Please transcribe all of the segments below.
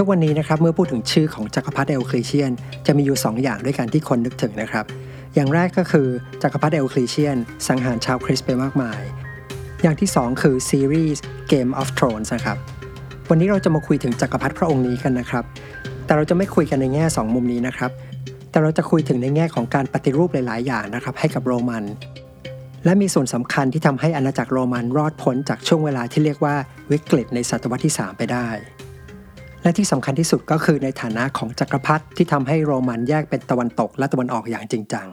ทุกวันนี้นะครับเมื่อพูดถึงชื่อของจักรพรรดิเอลคลีเชียน จะมีอยู่ 2 อย่างด้วยกันที่คนนึกถึงนะครับ อย่างแรกก็คือจักรพรรดิเอลคลีเชียน สังหารชาวคริสต์ไปมากมาย อย่างที่ 2 คือซีรีส์ Game of Thrones นะครับ วันนี้เราจะมาคุยถึงจักรพรรดิพระองค์นี้กันนะครับ แต่เราจะไม่คุยกันในแง่ 2 มุมนี้นะครับ แต่เราจะคุยถึงในแง่ของการปฏิรูปหลาย ๆ อย่างนะครับให้กับโรมัน และมีส่วนสำคัญที่ทำให้อาณาจักรโรมันรอดพ้นจากช่วงเวลาที่เรียกว่าวิกฤตในศตวรรษที่ 3 ไปได้ และที่สำคัญที่สุดก็คือในฐานะของจักรพรรดิที่ทำให้โรมันแยกเป็นตะวันตกและตะวันออกอย่างจริงจัง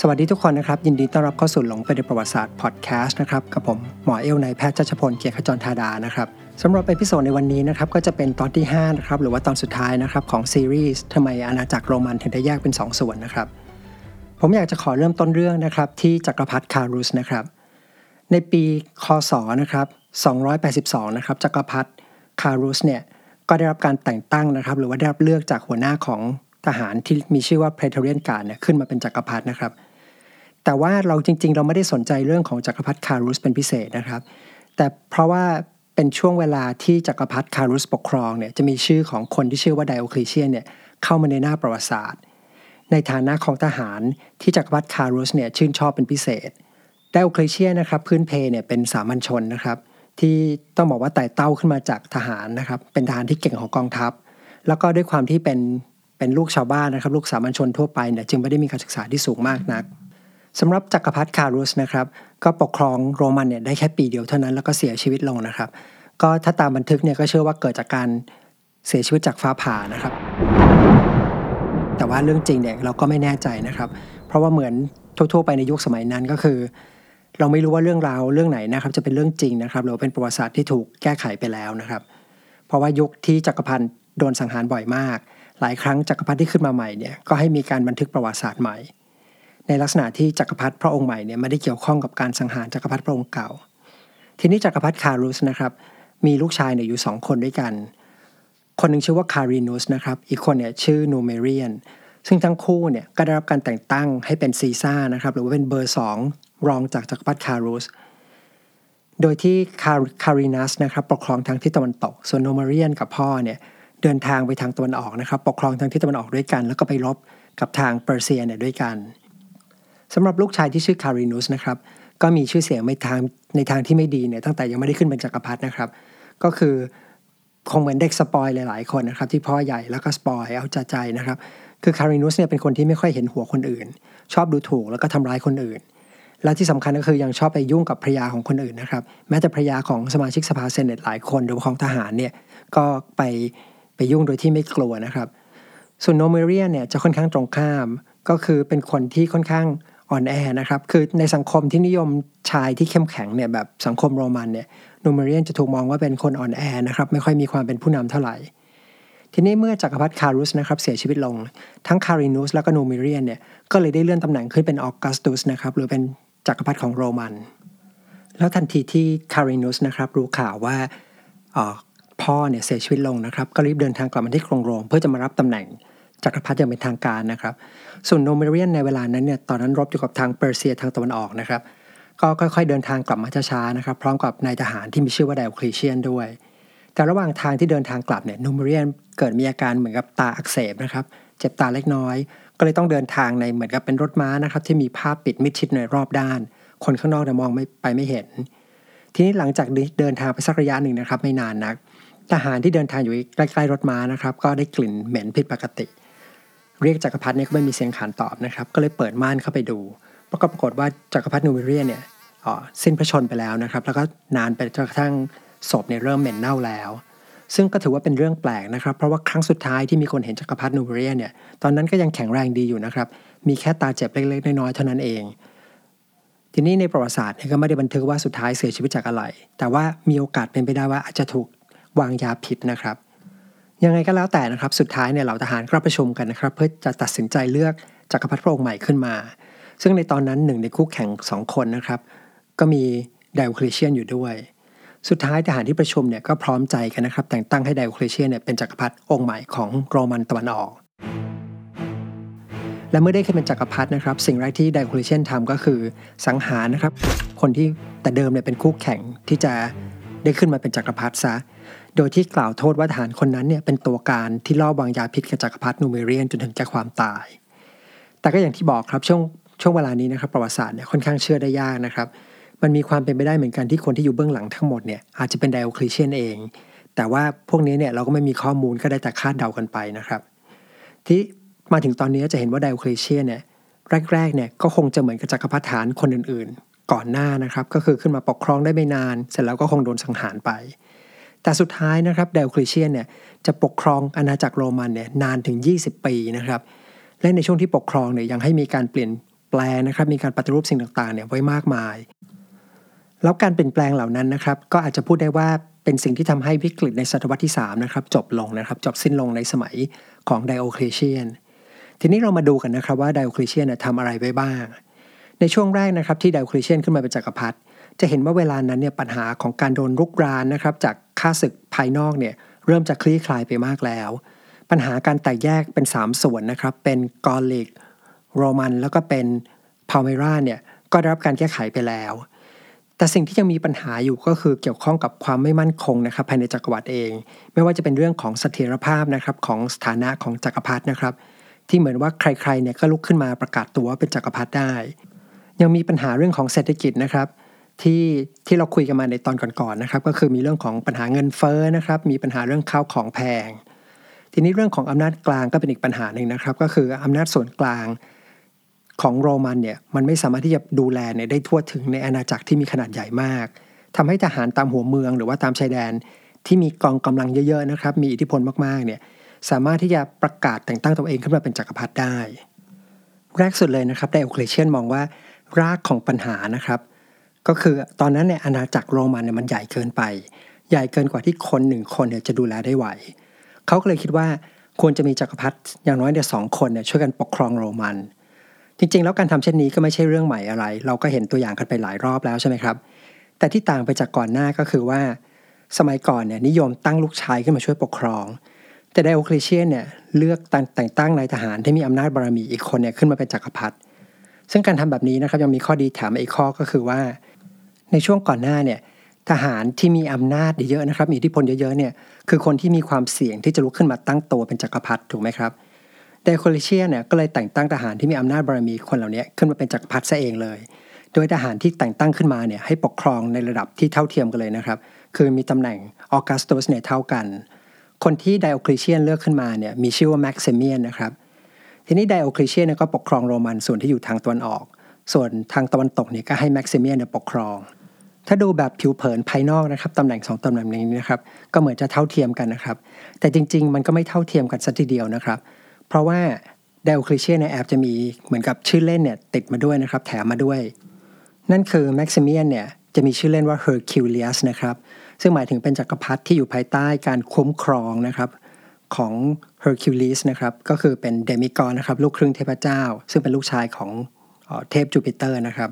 สวัสดีทุกคนนะครับ ยินดีต้อนรับเข้าสู่หลงไปในประวัติศาสตร์พอดแคสต์นะครับกับผมหมอเอ้วนายแพทย์ชัชพลเกียรติขจรธาดานะครับสำหรับ episode ในวันนี้นะครับก็จะเป็นตอนที่5นะครับหรือว่าตอนสุดท้ายนะครับของซีรีส์ทำไมอาณาจักรโรมันถึงได้แยกเป็น 2 ส่วนนะครับ ผมอยากจะขอเริ่มต้นเรื่องนะครับที่จักรพรรดิคารุสนะครับในปีคศนะครับ 282 นะครับจักรพรรดิคารุสเนี่ยก็ได้รับการแต่งตั้งนะครับ หรือว่าได้รับเลือกจากหัวหน้าของทหารที่มีชื่อว่า Praetorian Guard เนี่ยขึ้นมาเป็นจักรพรรดินะครับ แต่ว่าเราจริง ๆ เราไม่ได้สนใจเรื่องของจักรพรรดิคารุสเป็นพิเศษนะครับ แต่เพราะว่าเป็นช่วงเวลาที่จักรพรรดิคารุสปกครองเนี่ยจะมีชื่อของคนที่ชื่อว่าไดโอคลีเชียนเนี่ยเข้ามาในหน้าประวัติศาสตร์ ในฐานะของทหารที่จักรพรรดิคารุสเนี่ยชื่นชอบเป็นพิเศษไดโอคลีเชียนนะครับพื้นเพเนี่ยเป็นสามัญชนนะครับ ที่ต้องบอกว่าไต่เต้าขึ้นมาจากทหารนะครับ เป็นทหารที่เก่งของกองทัพ แล้วก็ด้วยความที่เป็นเป็นลูกชาวบ้านนะครับ ลูกสามัญชนทั่วไปเนี่ยจึงไม่ได้มีการศึกษาที่สูงมากนักสำหรับจักรพรรดิคารุสนะครับ ก็ปกครองโรมันเนี่ยได้แค่ปีเดียวเท่านั้นแล้วก็เสียชีวิตลงนะครับ ก็ถ้าตามบันทึกเนี่ยก็เชื่อว่าเกิดจากการเสียชีวิตจากฟ้าผ่านะครับ แต่ว่าเรื่องจริงเนี่ยเราก็ไม่แน่ใจนะครับ เพราะว่าเหมือนทั่วๆไปในยุคสมัยนั้นก็คือ เราไม่รู้ว่าเรื่องราวเรื่องไหนนะครับจะเป็นเรื่องจริงนะครับหรือเป็นประวัติศาสตร์ที่ถูกแก้ไขไปแล้วนะครับ เพราะว่ายุคที่จักรพันธ์โดนสังหารบ่อยมาก หลายครั้งจักรพรรดิที่ขึ้นมาใหม่เนี่ยก็ให้มีการบันทึกประวัติศาสตร์ใหม่ ในลักษณะที่จักรพรรดิพระองค์ใหม่เนี่ยไม่ได้เกี่ยวข้องกับการสังหารจักรพรรดิพระองค์เก่า ทีนี้จักรพรรดิคารุสนะครับมีลูกชายเนี่ยอยู่สองคนด้วยกัน คนหนึ่งชื่อว่าคารินุสนะครับอีกคนเนี่ยชื่อนูเมเรียนซึ่งทั้งคู่เนี่ยก็ได้รับการแต่งตั้งให้เป็นซีซ่านะครับหรือว่าเป็นเบอร์สอง รองจากจักรพรรดิคารุส โดยที่คารินัสนะครับปกครองทางทิศตะวันตก ส่วนนูเมเรียนกับพ่อเนี่ยเดินทางไปทางตะวันออกนะครับ ปกครองทางทิศตะวันออกด้วยกัน แล้วก็ไปรบกับทางเปอร์เซียเนี่ยด้วยกันสำหรับลูกชายที่ชื่อคารินุสนะครับก็มีชื่อเสียงในทางในทางที่ไม่ดีเนี่ยตั้งแต่ยังไม่ได้ขึ้นเป็นจักรพรรดินะครับ ก็คือคงเหมือนเด็ก spoil หลายๆคนนะครับที่พ่อใหญ่แล้วก็ spoil เอาใจใจนะครับ คือคารินุสเนี่ยเป็นคนที่ไม่ค่อยเห็นหัวคนอื่น ชอบดูถูกแล้วก็ทำร้ายคนอื่น และที่สำคัญก็คือยังชอบไปยุ่งกับภรรยาของคนอื่นนะครับ แม้แต่ภรยาของสมาชิกสภา Senate หลายคนหรือของทหารเนี่ยก็ไปไปยุ่งโดยที่ไม่กลัวนะครับ ส่วนโนเมเรียนเนี่ยจะค่อนข้างตรงข้าม ก็คือเป็นคนที่ค่อนข้างอ่อนแอนะครับ คือในสังคมที่นิยมชายที่เข้มแข็งเนี่ยแบบสังคมโรมันเนี่ยโนเมเรียนจะถูกมองว่าเป็นคนอ่อนแอนะครับ ไม่ค่อยมีความเป็นผู้นำเท่าไหร่ ทีนี้เมื่อจักรพรรดิคารุสนะครับเสียชีวิตลง ทั้งคารินุสและก็โนเมเรียนเนี่ยก็เลยได้เลื่อนตำแหน่งขึ้นเป็นออกัสตุสนะครับหรือเป็น จักรพรรดิของโรมัน แล้วทันทีที่คารินุสนะครับรู้ข่าวว่าพ่อเนี่ยเสียชีวิตลงนะครับ ก็รีบเดินทางกลับมาที่กรุงโรม เพื่อจะมารับตำแหน่งจักรพรรดิอย่างเป็นทางการนะครับ ส่วนโนเมเรียนในเวลานั้นเนี่ยตอนนั้นรบอยู่กับทางเปอร์เซียทางตะวันออกนะครับ ก็ค่อย ๆ เดินทางกลับมาช้าๆนะครับ พร้อมกับนายทหารที่มีชื่อว่าไดโอคลีเชียนด้วย แต่ระหว่างทางที่เดินทางกลับเนี่ยโนเมเรียนเกิดมีอาการเหมือนกับตาอักเสบนะครับ เจ็บตาเล็กน้อย ก็เลยต้องเดินทางในเหมือนกับเป็นรถม้านะครับ ที่มีผ้าปิดมิดชิดในรอบด้าน คนข้างนอกเนี่ยมองไม่ไปไม่เห็น ทีนี้หลังจากเดินทางไปสักระยะหนึ่งนะครับ ไม่นานนัก ทหารที่เดินทางอยู่ใกล้ๆรถม้านะครับ ก็ได้กลิ่นเหม็นผิดปกติ เรียกจักรพรรดิเนี่ยก็ไม่มีเสียงขานตอบนะครับ ก็เลยเปิดม่านเข้าไปดูปรากฏปรากฏว่าจักรพรรดินูเมเรียเนี่ยสิ้นพระชนไปแล้วนะครับ แล้วก็นานไปจนกระทั่งศพเนี่ยเริ่มเหม็นเน่าแล้ว ซึ่งก็ถือว่าเป็นเรื่องแปลกนะครับ เพราะว่าครั้งสุดท้ายที่มีคนเห็นจักรพรรดินูเมเรียเนี่ย ตอนนั้นก็ยังแข็งแรงดีอยู่นะครับ มีแค่ตาเจ็บเล็กๆ น้อยๆ เท่านั้นเอง ทีนี้ในประวัติศาสตร์ก็ไม่ได้บันทึกว่าสุดท้ายเสียชีวิตจากอะไร แต่ว่ามีโอกาสเป็นไปได้ว่าอาจจะถูกวางยาพิษนะครับ ยังไงก็แล้วแต่นะครับ สุดท้ายเนี่ยเหล่าทหารก็ประชุมกันนะครับ เพื่อจะตัดสินใจเลือกจักรพรรดิพระองค์ใหม่ขึ้นมา ซึ่งในตอนนั้นหนึ่งในคู่แข่งสองคนนะครับ ก็มีไดโอคลีเชียนอยู่ด้วย สุดท้ายทหารที่ประชุมเนี่ยก็พร้อมใจกันนะครับ แต่งตั้งให้ไดโอคลีเชียนเนี่ยเป็นจักรพรรดิองค์ใหม่ของโรมันตะวันออก และเมื่อได้ขึ้นเป็นจักรพรรดินะครับ สิ่งแรกที่ไดโอคลีเชียนทำก็คือสังหารนะครับ คนที่แต่เดิมเนี่ยเป็นคู่แข่งที่จะได้ขึ้นมาเป็นจักรพรรดิซะ โดยที่กล่าวโทษว่าทหารคนนั้นเนี่ยเป็นตัวการที่ล่อวางยาพิษกับจักรพรรดินูเมเรียนจนถึงแก่ความตาย แต่ก็อย่างที่บอกครับช่วงช่วงเวลานี้นะครับประวัติศาสตร์เนี่ยค่อนข้างเชื่อได้ยากนะครับ มันมีความเป็นไปได้เหมือนกันที่คนที่อยู่เบื้องหลังทั้งหมดเนี่ยอาจจะเป็นไดโอคลิเชียนเอง แต่ว่าพวกนี้เนี่ยเราก็ไม่มีข้อมูลก็ได้แต่คาดเดากันไปนะครับ ที่มาถึงตอนนี้จะเห็นว่าไดโอคลิเชียนเนี่ยแรกๆเนี่ยก็คงจะเหมือนกับจักรพรรดิฐานคนอื่นๆ ก่อนหน้านะครับ ก็คือขึ้นมาปกครองได้ไม่นาน เสร็จแล้วก็คงโดนสังหารไป แต่สุดท้ายนะครับไดโอคลิเชียนเนี่ยจะปกครองอาณาจักรโรมันเนี่ยนานถึง 20 ปีนะครับและในช่วงที่ปกครองเนี่ยยังให้มีการเปลี่ยนแปลงนะครับมีการปฏิรูปสิ่งต่างๆเนี่ยไว้มากมาย แล้วการเปลี่ยนแปลงเหล่านั้นนะครับ ก็อาจจะพูดได้ว่าเป็นสิ่งที่ทำให้วิกฤตในศตวรรษที่3นะครับจบลงนะครับ จบสิ้นลงในสมัยของไดโอคลิเชียนทีนี้เรามาดูกันนะครับว่าไดโอคลิเชียนทำอะไรไว้บ้าง ในช่วงแรกนะครับที่ไดโอคลิเชียนขึ้นมาเป็นจักรพรรดิจะเห็นว่าเวลานั้นเนี่ยปัญหาของการโดนรุกรานนะครับจากข้าศึกภายนอกเนี่ยเริ่มจะคลี่คลายไปมากแล้ว ปัญหาการแตกแยกเป็น 3 ส่วนนะครับเป็นกอลิกโรมัน แล้วก็เป็นพาลไมราเนี่ยก็ได้รับการแก้ไขไปแล้ว แต่สิ่งที่ยังมีปัญหาอยู่ก็คือเกี่ยวข้องกับความไม่มั่นคงนะครับภายในจักรวรรดิเอง ไม่ว่าจะเป็นเรื่องของเสถียรภาพนะครับของสถานะของจักรพรรดินะครับ ที่เหมือนว่าใครๆเนี่ยก็ลุกขึ้นมาประกาศตัวเป็นจักรพรรดิได้ ยังมีปัญหาเรื่องของเศรษฐกิจนะครับที่ที่เราคุยกันมาในตอนก่อนๆนะครับ ก็คือมีเรื่องของปัญหาเงินเฟ้อนะครับ มีปัญหาเรื่องข้าวของแพง ทีนี้เรื่องของอำนาจกลางก็เป็นอีกปัญหาหนึ่งนะครับ ก็คืออำนาจส่วนกลาง ของโรมันเนี่ยมันไม่สามารถที่จะดูแลเนี่ยได้ทั่วถึงในอาณาจักรที่มีขนาดใหญ่มากทำให้ทหารตามหัวเมืองหรือว่าตามชายแดนที่มีกองกำลังเยอะๆนะครับ มีอิทธิพลมากๆเนี่ยสามารถที่จะประกาศแต่งตั้งตัวเองขึ้นมาเป็นจกักรพรรดิได้ แรกสุดเลยนะครับไดโอเคลเชียนมองว่ารากของปัญหานะครับ ก็คือตอนนั้นเนี่ยอาณาจักรโรมันเนี่ยมันใหญ่เกินไป ใหญ่เกินกว่าที่คนหนึ่งคนเนี่ยจะดูแลได้ไหวเขาก็เลยคิดว่าควรจะมีจกักรพรรดิอย่างน้อยเนี่ยสองคนเนี่ยช่วยกันปกครองโรมัน จริงๆ แล้วการทำเช่นนี้ก็ไม่ใช่เรื่องใหม่อะไร เราก็เห็นตัวอย่างกันไปหลายรอบแล้วใช่ไหมครับ แต่ที่ต่างไปจากก่อนหน้าก็คือว่า สมัยก่อนเนี่ยนิยมตั้งลูกชายขึ้นมาช่วยปกครอง แต่ไดโอคลิเชียนเนี่ยเลือกแต่งตั้งนายทหารที่มีอำนาจบารมีอีกคนเนี่ยขึ้นมาเป็นจกักรพรรดิ ซึ่งการทำแบบนี้นะครับยังมีข้อดีแถมอีกข้อก็คือว่า ในช่วงก่อนหน้าเนี่ยทหารที่มีอำนาจเยอะนะครับมีอิทธิพลเยอะๆเนี่ยคือคนที่มีความเสี่ยงที่จะลุกขึ้นมาตั้งตัวเป็นจกักรพรรดิถูกไหมครับ ไดโอคลิเชียเนี่ยก็เลยแต่งตั้งทหารที่มีอำนาจบารมีคนเหล่านี้ขึ้นมาเป็นจักรพรรดิซะเองเลย โดยทหารที่แต่งตั้งขึ้นมาเนี่ยให้ปกครองในระดับที่เท่าเทียมกันเลยนะครับ คือมีตำแหน่งออกัสตุสเนี่ยเท่ากัน คนที่ไดโอคลิเชียนเลือกขึ้นมาเนี่ยมีชื่อว่าแม็กซิเมียนนะครับ ทีนี้ไดโอคลิเชียนก็ปกครองโรมันส่วนที่อยู่ทางตะวันออก ส่วนทางตะวันตกเนี่ยก็ให้แม็กซิเมียนปกครองถ้าดูแบบผิวเผินภายนอกนะครับตำแหน่งสองตำแหน่งนี้นะครับก็เหมือนจะเท่าเทียมกันนะครับ แต่จริง ๆ มันก็ไม่เท่าเทียมกันสักทีเดียวนะครับ เพราะว่าไดโอคลิเชียนเนี่ยแอบจะมีเหมือนกับชื่อเล่นเนี่ยติดมาด้วยนะครับ แถมมาด้วย นั่นคือแม็กซิเมียนเนี่ยจะมีชื่อเล่นว่าเฮอร์คิวเลียสนะครับ ซึ่งหมายถึงเป็นจักรพรรดิที่อยู่ภายใต้การคุ้มครองนะครับของเฮอร์คิวลิสนะครับก็คือเป็น demigod นะครับลูกครึ่งเทพเจ้า ซึ่งเป็นลูกชายของเทพจูปิเตอร์นะครับ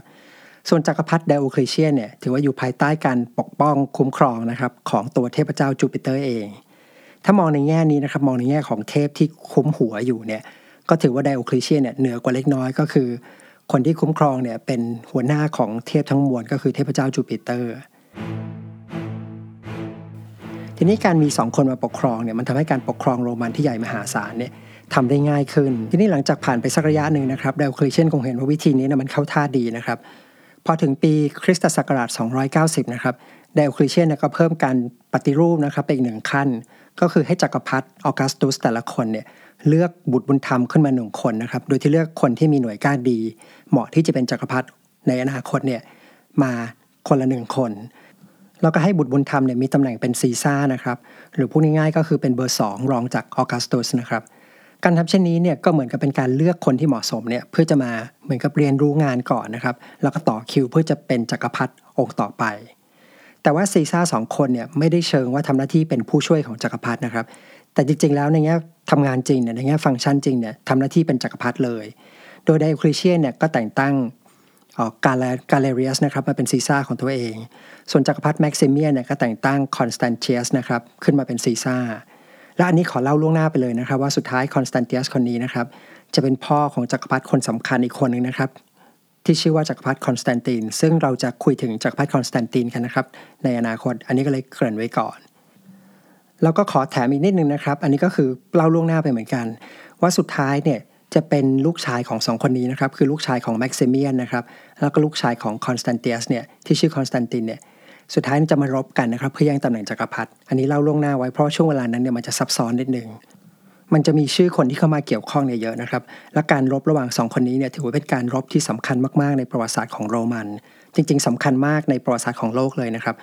ส่วนจักรพรรดิไดโอคลิเชียนเนี่ยถือว่าอยู่ภายใต้การปกป้องคุ้มครองนะครับของตัวเทพเจ้าจูปิเตอร์เอง ถ้ามองในแง่นี้นะครับมองในแง่ของเทพที่คุ้มหัวอยู่เนี่ยก็ถือว่าไดโอคลิเชียนเนี่ยเหนือกว่าเล็กน้อยก็คือ คนที่คุ้มครองเนี่ยเป็นหัวหน้าของเทพทั้งมวลก็คือเทพเจ้าจูปิเตอร์ ทีนี้การมี2คนมาปกครองเนี่ยมันทำให้การปกครองโรมันที่ใหญ่มหาศาลเนี่ยทำได้ง่ายขึ้น ทีนี้หลังจากผ่านไปสักระยะหนึ่งนะครับเดลคลิเชียนคงเห็นว่าวิธีนี้นะมันเข้าท่าดีนะครับพอถึงปีคริสตศักราช 290 นะครับเดลคลิเชียนก็เพิ่มการปฏิรูปนะครับไปอีกหนึ่งขั้น ก็คือให้จักรพรรดิออกัสตุสแต่ละคนเนี่ยเลือกบุตรบุญธรรมขึ้นมาหนึ่งคนนะครับ โดยที่เลือกคนที่มีหน่วยก้านดี เหมาะที่จะเป็นจักรพรรดิในอนาคตเนี่ยมาคนละหนึ่งคน แล้วก็ให้บุตรบุญธรรมเนี่ยมีตำแหน่งเป็นซีซ่านะครับ หรือพูดง่ายๆก็คือเป็นเบอร์2รองจากออกัสตุสนะครับ การทำเช่นนี้เนี่ยก็เหมือนกับเป็นการเลือกคนที่เหมาะสมเนี่ยเพื่อจะมาเหมือนกับเรียนรู้งานก่อนนะครับ แล้วก็ต่อคิวเพื่อจะเป็นจักรพรรดิองค์ต่อไป แต่ว่าซีซ่าสองคนเนี่ยไม่ได้เชิงว่าทำหน้าที่เป็นผู้ช่วยของจักรพรรดินะครับ แต่จริงๆแล้วในแง่ทำงานจริงเนี่ยในแง่ฟังก์ชันจริงเนี่ยทำหน้าที่เป็นจักรพรรดิเลย โดยไดโอคลิเชียนเนี่ยก็แต่งตั้งกาลกาเลเรียสนะครับมาเป็นซีซ่าของตัวเอง ส่วนจักรพรรดิแม็กซิเมียนเนี่ยก็แต่งตั้งคอนสแตนเทียสนะครับขึ้นมาเป็นซีซ่าและอันนี้ขอเล่าล่วงหน้าไปเลยนะครับ ว่าสุดท้ายคอนสแตนเทียสคนนี้นะครับจะเป็นพ่อของจักรพรรดิคนสำคัญอีกคนหนึ่งนะครับ ที่ชื่อว่าจักรพรรดิคอนสแตนติน ซึ่งเราจะคุยถึงจักรพรรดิคอนสแตนตินกันนะครับ ในอนาคต อันนี้ก็เลยเกริ่นไว้ก่อน แล้วก็ขอแถมอีกนิดนึงนะครับ อันนี้ก็คือเล่าล่วงหน้าไปเหมือนกัน ว่าสุดท้ายเนี่ยจะเป็นลูกชายของสองคนนี้นะครับ คือลูกชายของแม็กซิเมียนนะครับ แล้วก็ลูกชายของคอนสแตนเตียสเนี่ยที่ชื่อคอนสแตนตินเนี่ยสุดท้ายจะมารบกันนะครับ เพื่อแย่งตำแหน่งจักรพรรดิอันนี้เล่าล่วงหน้าไว้เพราะช่วงเวลานั้นเนี่ยมันจะซับซ้อนนิดนึง มันจะมีชื่อคนที่เข้ามาเกี่ยวข้องเนี่ยเยอะนะครับ และการรบระหว่างสองคนนี้เนี่ยถือว่าเป็นการรบที่สำคัญมากๆ ในประวัติศาสตร์ของโรมัน จริง ๆสำคัญมากในประวัติศาสตร์ของโลกเลยนะครับ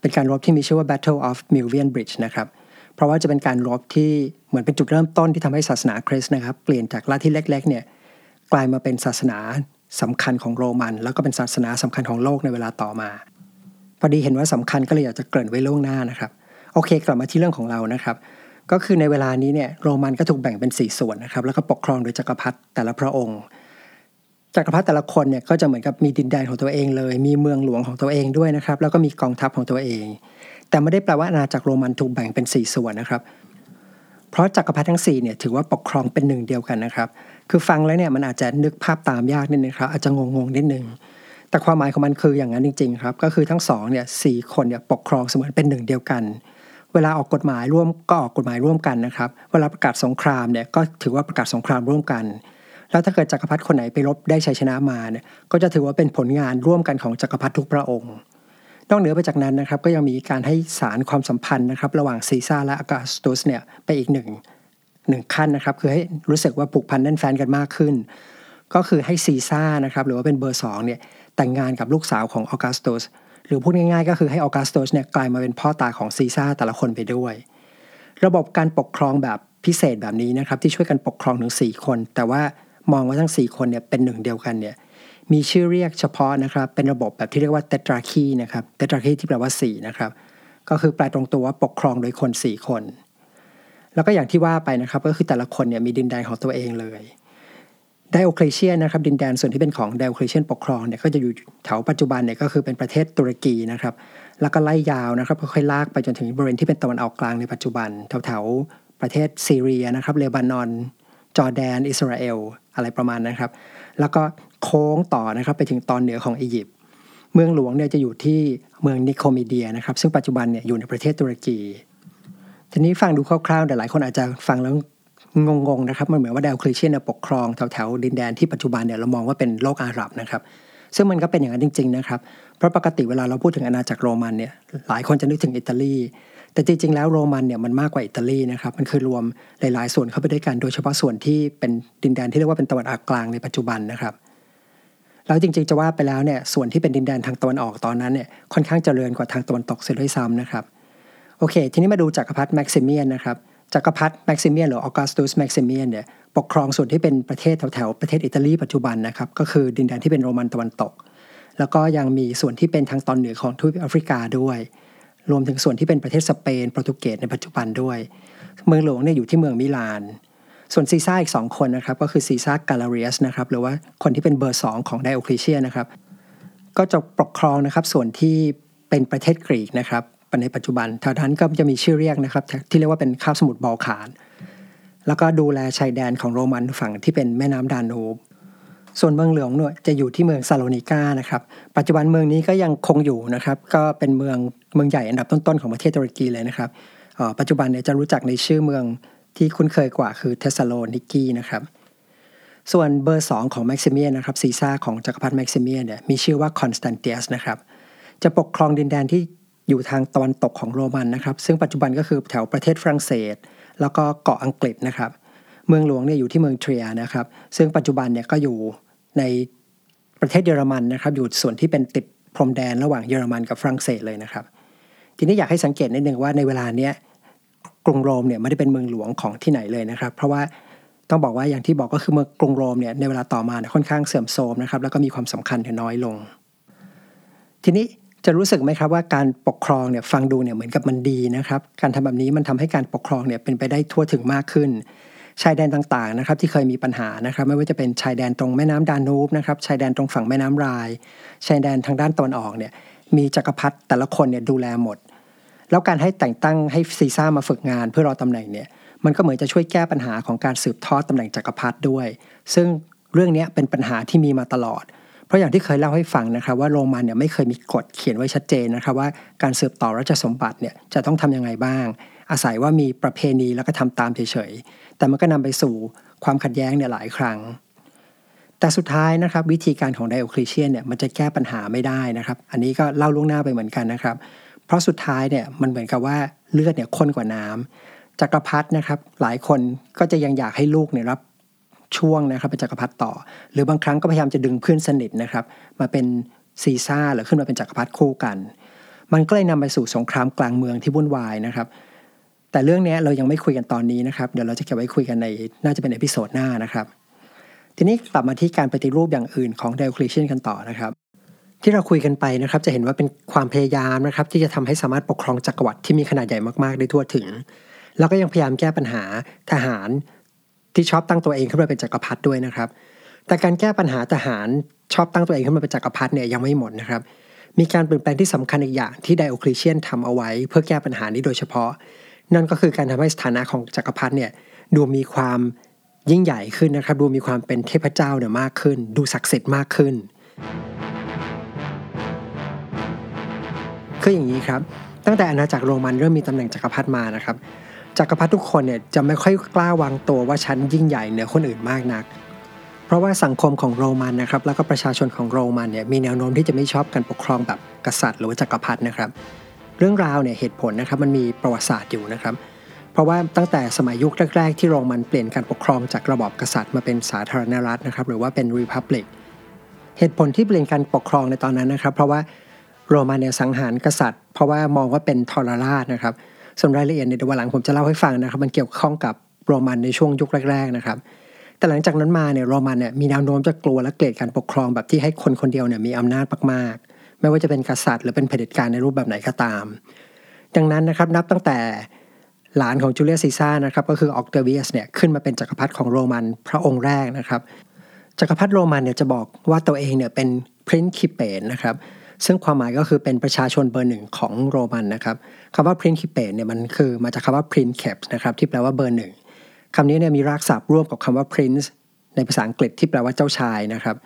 เป็นการรบที่มีชื่อว่า Battle of Milvian Bridge นะครับ เพราะว่าจะเป็นการรบที่เหมือนเป็นจุดเริ่มต้นที่ทำให้ศาสนาคริสต์นะครับ เปลี่ยนจากลัทธิเล็กๆเนี่ยกลายมาเป็นศาสนาสำคัญของโรมัน แล้วก็เป็นศาสนาสำคัญของโลกในเวลาต่อมา พอดีเห็นว่าสำคัญก็เลยอยากจะเกริ่นไว้ล่วงหน้านะครับ โอเค กลับมาที่เรื่องของเรานะครับ ก็คือในเวลานี้เนี่ยโรมันก็ถูกแบ่งเป็น 4 ส่วนนะครับ แล้วก็ปกครองโดยจักรพรรดิแต่ละพระองค์ จักรพรรดิแต่ละคนเนี่ยก็จะเหมือนกับมีดินแดนของตัวเองเลย มีเมืองหลวงของตัวเองด้วยนะครับ แล้วก็มีกองทัพของตัวเอง แต่ไม่ได้แปลว่าอาณาจักรโรมันถูกแบ่งเป็น 4 ส่วนนะครับ เพราะจักรพรรดิทั้ง4เนี่ยถือว่าปกครองเป็นหนึ่งเดียวกันนะครับ คือฟังแล้วเนี่ยมันอาจจะนึกภาพตามยากนิดนึงครับ อาจจะงงๆนิดนึง แต่ความหมายของมันคืออย่างนั้นจริง ๆ ครับ ก็คือทั้งสองเนี่ยสคนเนี่ยปกครองเสมือนเป็นหนึ่งเดียวกันเเวลาออกกฎหมายร่วมก็ออกกฎหมายร่วมกันนะครับ เวลาประกาศสงครามเนี่ยก็ถือว่าประกาศสงครามร่วมกัน แล้วถ้าเกิดจักรพรรดิคนไหนไปรบได้ชัยชนะมาเนี่ยก็จะถือว่าเป็นผลงานร่วมกันของจักรพรรดิทุกพระองค์ นอกเหนือไปจากนั้นนะครับก็ยังมีการให้สารความสัมพันธ์นะครับ ระหว่างซีซ่าและอากาสตุสเนี่ยไปอีกหนึ่งหนึ่งขั้นนะครับคือให้รู้สึกว่าผูกพันแน่นแฟนกันมากขึ้น ก็คือให้ซีซ่านะครับหรือว่าเป็นเบอร์สองเนี่ยแต่งงานกับลูกสาวของออกัสตุส หรือพูดง่ายๆ ก็คือให้ออกัสตุสเนี่ยกลายมาเป็นพ่อตาของซีซ่าแต่ละคนไปด้วย ระบบการปกครองแบบพิเศษแบบนี้นะครับที่ช่วยกันปกครองถึง 4 คน แต่ว่ามองว่าทั้ง 4 คนเนี่ยเป็นหนึ่งเดียวกันเนี่ยมีชื่อเรียกเฉพาะนะครับเป็นระบบแบบที่เรียกว่าเตตราคีนะครับเตตราคีที่แปลว่า4นะครับก็คือแปลตรงตัวว่าปกครองโดยคน 4 คน แล้วก็อย่างที่ว่าไปนะครับก็คือแต่ละคนเนี่ยมีดินแดนของตัวเองเลย ไดโอเคลเชียนนะครับดินแดนส่วนที่เป็นของไดโอเคลเชียนปกครองเนี่ยก็จะอยู่แถวปัจจุบันเนี่ยก็คือเป็นประเทศตุรกีนะครับแล้วก็ไล่ยาวนะครับค่อยๆลากไปจนถึงบริเวณที่เป็นตะวันออกกลางในปัจจุบันแถวๆประเทศซีเรียนะครับเลบานอน จอร์แดน อิสราเอล อะไรประมาณนะครับ แล้วก็โค้งต่อนะครับไปถึงตอนเหนือของอียิปต์เมืองหลวงเนี่ยจะอยู่ที่เมืองนิโคมีเดียนะครับซึ่งปัจจุบันเนี่ยอยู่ในประเทศตุรกีทีนี้ฟังดูคร่าวๆแต่หลายคนอาจจะฟังแล้ว งงๆนะครับมันเหมือนว่าดาวคลิเชียนปกครองแถวๆดินแดนที่ปัจจุบันเนี่ยเรามองว่าเป็นโลกอาหรับนะครับซึ่งมันก็เป็นอย่างนั้นจริง ๆ นะครับ เพราะปกติเวลาเราพูดถึงอาณาจักรโรมันเนี่ยหลายคนจะนึกถึงอิตาลี แต่จริง ๆ แล้วโรมันเนี่ยมันมากกว่าอิตาลีนะครับ มันคือรวมหลาย ๆ ส่วนเข้าไปด้วยกัน โดยเฉพาะส่วนที่เป็นดินแดนที่เรียกว่าเป็นตะวันออกกลางในปัจจุบันนะครับ แล้วจริง ๆ จะว่าไปแล้วเนี่ยส่วนที่เป็นดินแดนทางตะวันออกตอนนั้นเนี่ยค่อนข้างเจริญกว่าทางตะวันตกเสียด้วยซ้ำนะครับ โอเค ทีนี้มาดูจักรพรรดิแม็กซิเมียนนะครับ จักรพรรดิแม็กซิเมียนหรือออกัสตุสแม็กซิเมียนเนี่ยปกครองส่วนที่เป็นประเทศแถวๆประเทศอิตาลีปัจจุบันนะครับก็คือดินแดนที่เป็นโรมันตะวันตก แล้วก็ยังมีส่วนที่เป็นทางตอนเหนือของทวีปแอฟริกาด้วย รวมถึงส่วนที่เป็นประเทศสเปนโปรตุเกสในปัจจุบันด้วย เมืองหลวงเนี่ยอยู่ที่เมืองมิลาน ส่วนซีซ่าอีก 2 คนนะครับก็คือซีซ่ากาเลเรียสนะครับหรือว่าคนที่เป็นเบอร์ 2 ของไดโอคลิเชียนนะครับก็จะปกครองนะครับส่วนที่เป็นประเทศกรีกนะครับ ในปัจจุบันแถวนั้นก็จะมีชื่อเรียกนะครับ ที่เรียกว่าเป็นคาบสมุทรบอลข่านแล้วก็ดูแลชายแดนของโรมันฝั่งที่เป็นแม่น้ำดานูบส่วนเมืองหลวงเนี่ยจะอยู่ที่เมืองซาโลนิกานะครับ ปัจจุบันเมืองนี้ก็ยังคงอยู่นะครับ ก็เป็นเมืองเมืองใหญ่อันดับต้นๆของประเทศตุรกีเลยนะครับปัจจุบันเนี่ยจะรู้จักในชื่อเมืองที่คุ้นเคยกว่าคือเทสซาโลนิกีนะครับ ส่วนเบอร์ 2 ของแม็กซิเมียนนะครับซีซ่าของจักรพรรดิแม็กซิเมียนเนี่ยมีชื่อว่าคอนสแตนเตียสนะครับ จะปกครองดินแดนที่ อยู่ทางตะวันตกของโรมันนะครับ ซึ่งปัจจุบันก็คือแถวประเทศฝรั่งเศส แล้วก็เกาะอังกฤษนะครับ เมืองหลวงเนี่ยอยู่ที่เมืองเทรียร์นะครับ ซึ่งปัจจุบันเนี่ยก็อยู่ในประเทศเยอรมันนะครับ อยู่ส่วนที่เป็นติดพรมแดนระหว่างเยอรมันกับฝรั่งเศสเลยนะครับ ทีนี้อยากให้สังเกตนิดนึงว่าในเวลาเนี้ยกรุงโรมเนี่ยไม่ได้เป็นเมืองหลวงของที่ไหนเลยนะครับ เพราะว่าต้องบอกว่าอย่างที่บอกก็คือเมืองกรุงโรมเนี่ยในเวลาต่อมาค่อนข้างเสื่อมโทรมนะครับแล้วก็มีความสำคัญน้อยลง ทีนี้ จะรู้สึกไหมครับว่าการปกครองเนี่ยฟังดูเนี่ยเหมือนกับมันดีนะครับ การทำแบบนี้มันทำให้การปกครองเนี่ยเป็นไปได้ทั่วถึงมากขึ้น ชายแดนต่างๆนะครับที่เคยมีปัญหานะครับ ไม่ว่าจะเป็นชายแดนตรงแม่น้ำดานูบนะครับชายแดนตรงฝั่งแม่น้ำราย ชายแดนทางด้านตะวันออกเนี่ยมีจักรพรรดิแต่ละคนเนี่ยดูแลหมด แล้วการให้แต่งตั้งให้ซีซ่ามาฝึกงานเพื่อรอตำแหน่งเนี่ยมันก็เหมือนจะช่วยแก้ปัญหาของการสืบทอดตำแหน่งจักรพรรดิด้วย ซึ่งเรื่องนี้เป็นปัญหาที่มีมาตลอด เพราะอย่างที่เคยเล่าให้ฟังนะครับว่าโรมันเนี่ยไม่เคยมีกฎเขียนไว้ชัดเจนนะครับว่าการสืบต่อราชสมบัติเนี่ยจะต้องทำยังไงบ้าง อาศัยว่ามีประเพณีแล้วก็ทำตามเฉยๆแต่มันก็นำไปสู่ความขัดแย้งเนี่ยหลายครั้ง แต่สุดท้ายนะครับวิธีการของไดโอคลิเชียนเนี่ยมันจะแก้ปัญหาไม่ได้นะครับ อันนี้ก็เล่าล่วงหน้าไปเหมือนกันนะครับ เพราะสุดท้ายเนี่ยมันเหมือนกับว่าเลือดเนี่ยข้นกว่าน้ำจักรพรรดินะครับหลายคนก็จะยังอยากให้ลูกเนี่ยรับ ช่วงนะครับเป็นจักรพรรดิต่อ หรือบางครั้งก็พยายามจะดึงเพื่อนสนิทนะครับ มาเป็นซีซ่าหรือขึ้นมาเป็นจักรพรรดิคู่กัน มันก็เลยนำไปสู่สงครามกลางเมืองที่วุ่นวายนะครับ แต่เรื่องนี้เรายังไม่คุยกันตอนนี้นะครับเดี๋ยวเราจะเก็บไว้คุยกันในน่าจะเป็น episode หน้านะครับ ทีนี้กลับมาที่การปฏิรูปอย่างอื่นของไดโอคลิเชียนกันต่อนะครับที่เราคุยกันไปนะครับจะเห็นว่าเป็นความพยายามนะครับที่จะทำให้สามารถปกครองจักรวรรดิที่มีขนาดใหญ่มากๆได้ทั่วถึง แล้วก็ยังพยายามแก้ปัญหาทหาร ที่ชอบตั้งตัวเองขึ้นมาเป็นจักรพรรดิด้วยนะครับ แต่การแก้ปัญหาทหารชอบตั้งตัวเองขึ้นมาเป็นจักรพรรดิเนี่ยยังไม่หมดนะครับ มีการเปลี่ยนแปลงที่สำคัญอีกอย่างที่ไดโอคลิเชียนทำเอาไว้ เพื่อแก้ปัญหานี้โดยเฉพาะ นั่นก็คือการทำให้สถานะของจักรพรรดิเนี่ยดูมีความยิ่งใหญ่ขึ้นนะครับ ดูมีความเป็นเทพเจ้าเนี่ยมากขึ้น ดูศักดิ์สิทธิ์มากขึ้นคืออย่างนี้ครับ ตั้งแต่อาณาจักรโรมันเริ่มมีตำแหน่งจักรพรรดิมานะครับ จักรพรรดิทุกคนเนี่ยจะไม่ค่อยกล้าวางตัวว่าฉันยิ่งใหญ่เหนือคนอื่นมากนัก เพราะว่าสังคมของโรมันนะครับแล้วก็ประชาชนของโรมันเนี่ยมีแนวโน้มที่จะไม่ชอบการปกครองแบบกษัตริย์หรือว่าจักรพรรดินะครับ เรื่องราวเนี่ยเหตุผลนะครับมันมีประวัติศาสตร์อยู่นะครับ เพราะว่าตั้งแต่สมัยยุคแรกๆที่โรมันเปลี่ยนการปกครองจากระบอบกษัตริย์มาเป็นสาธารณรัฐนะครับหรือว่าเป็นรีพับลิกเหตุผลที่เปลี่ยนการปกครองในตอนนั้นนะครับ เพราะว่าโรมันเนี่ยสังหารกษัตริย์ เพราะว่ามองว่าเป็นทรราชนะครับ ส่วนรายละเอียดในเดี๋ยววันหลังผมจะเล่าให้ฟังนะครับ มันเกี่ยวข้องกับโรมันในช่วงยุคแรก ๆนะครับ แต่หลังจากนั้นมาเนี่ยโรมันเนี่ยมีแนวโน้มจะกลัวและเกลียดการปกครองแบบที่ให้คนคนเดียวเนี่ยมีอำนาจมากๆ ไม่ว่าจะเป็นกษัตริย์หรือเป็นเผด็จการในรูปแบบไหนก็ตาม ดังนั้นนะครับนับตั้งแต่หลานของจูเลียสซีซ่านะครับก็คือออกเตเวียสเนี่ยขึ้นมาเป็นจักรพรรดิของโรมันพระองค์แรกนะครับจักรพรรดิโรมันเนี่ยจะบอกว่าตัวเองเนี่ยเป็น princeps นะครับ ซึ่งความหมายก็คือเป็นประชาชนเบอร์หนึ่งของโรมันนะครับคำว่า principe เนี่ยมันคือมาจากคำว่า princeps นะครับที่แปลว่าเบอร์หนึ่งคำนี้เนี่ยมีรากศัพท์ร่วมกับคำว่า prince ในภาษาอังกฤษที่แปลว่าเจ้าชายนะครับ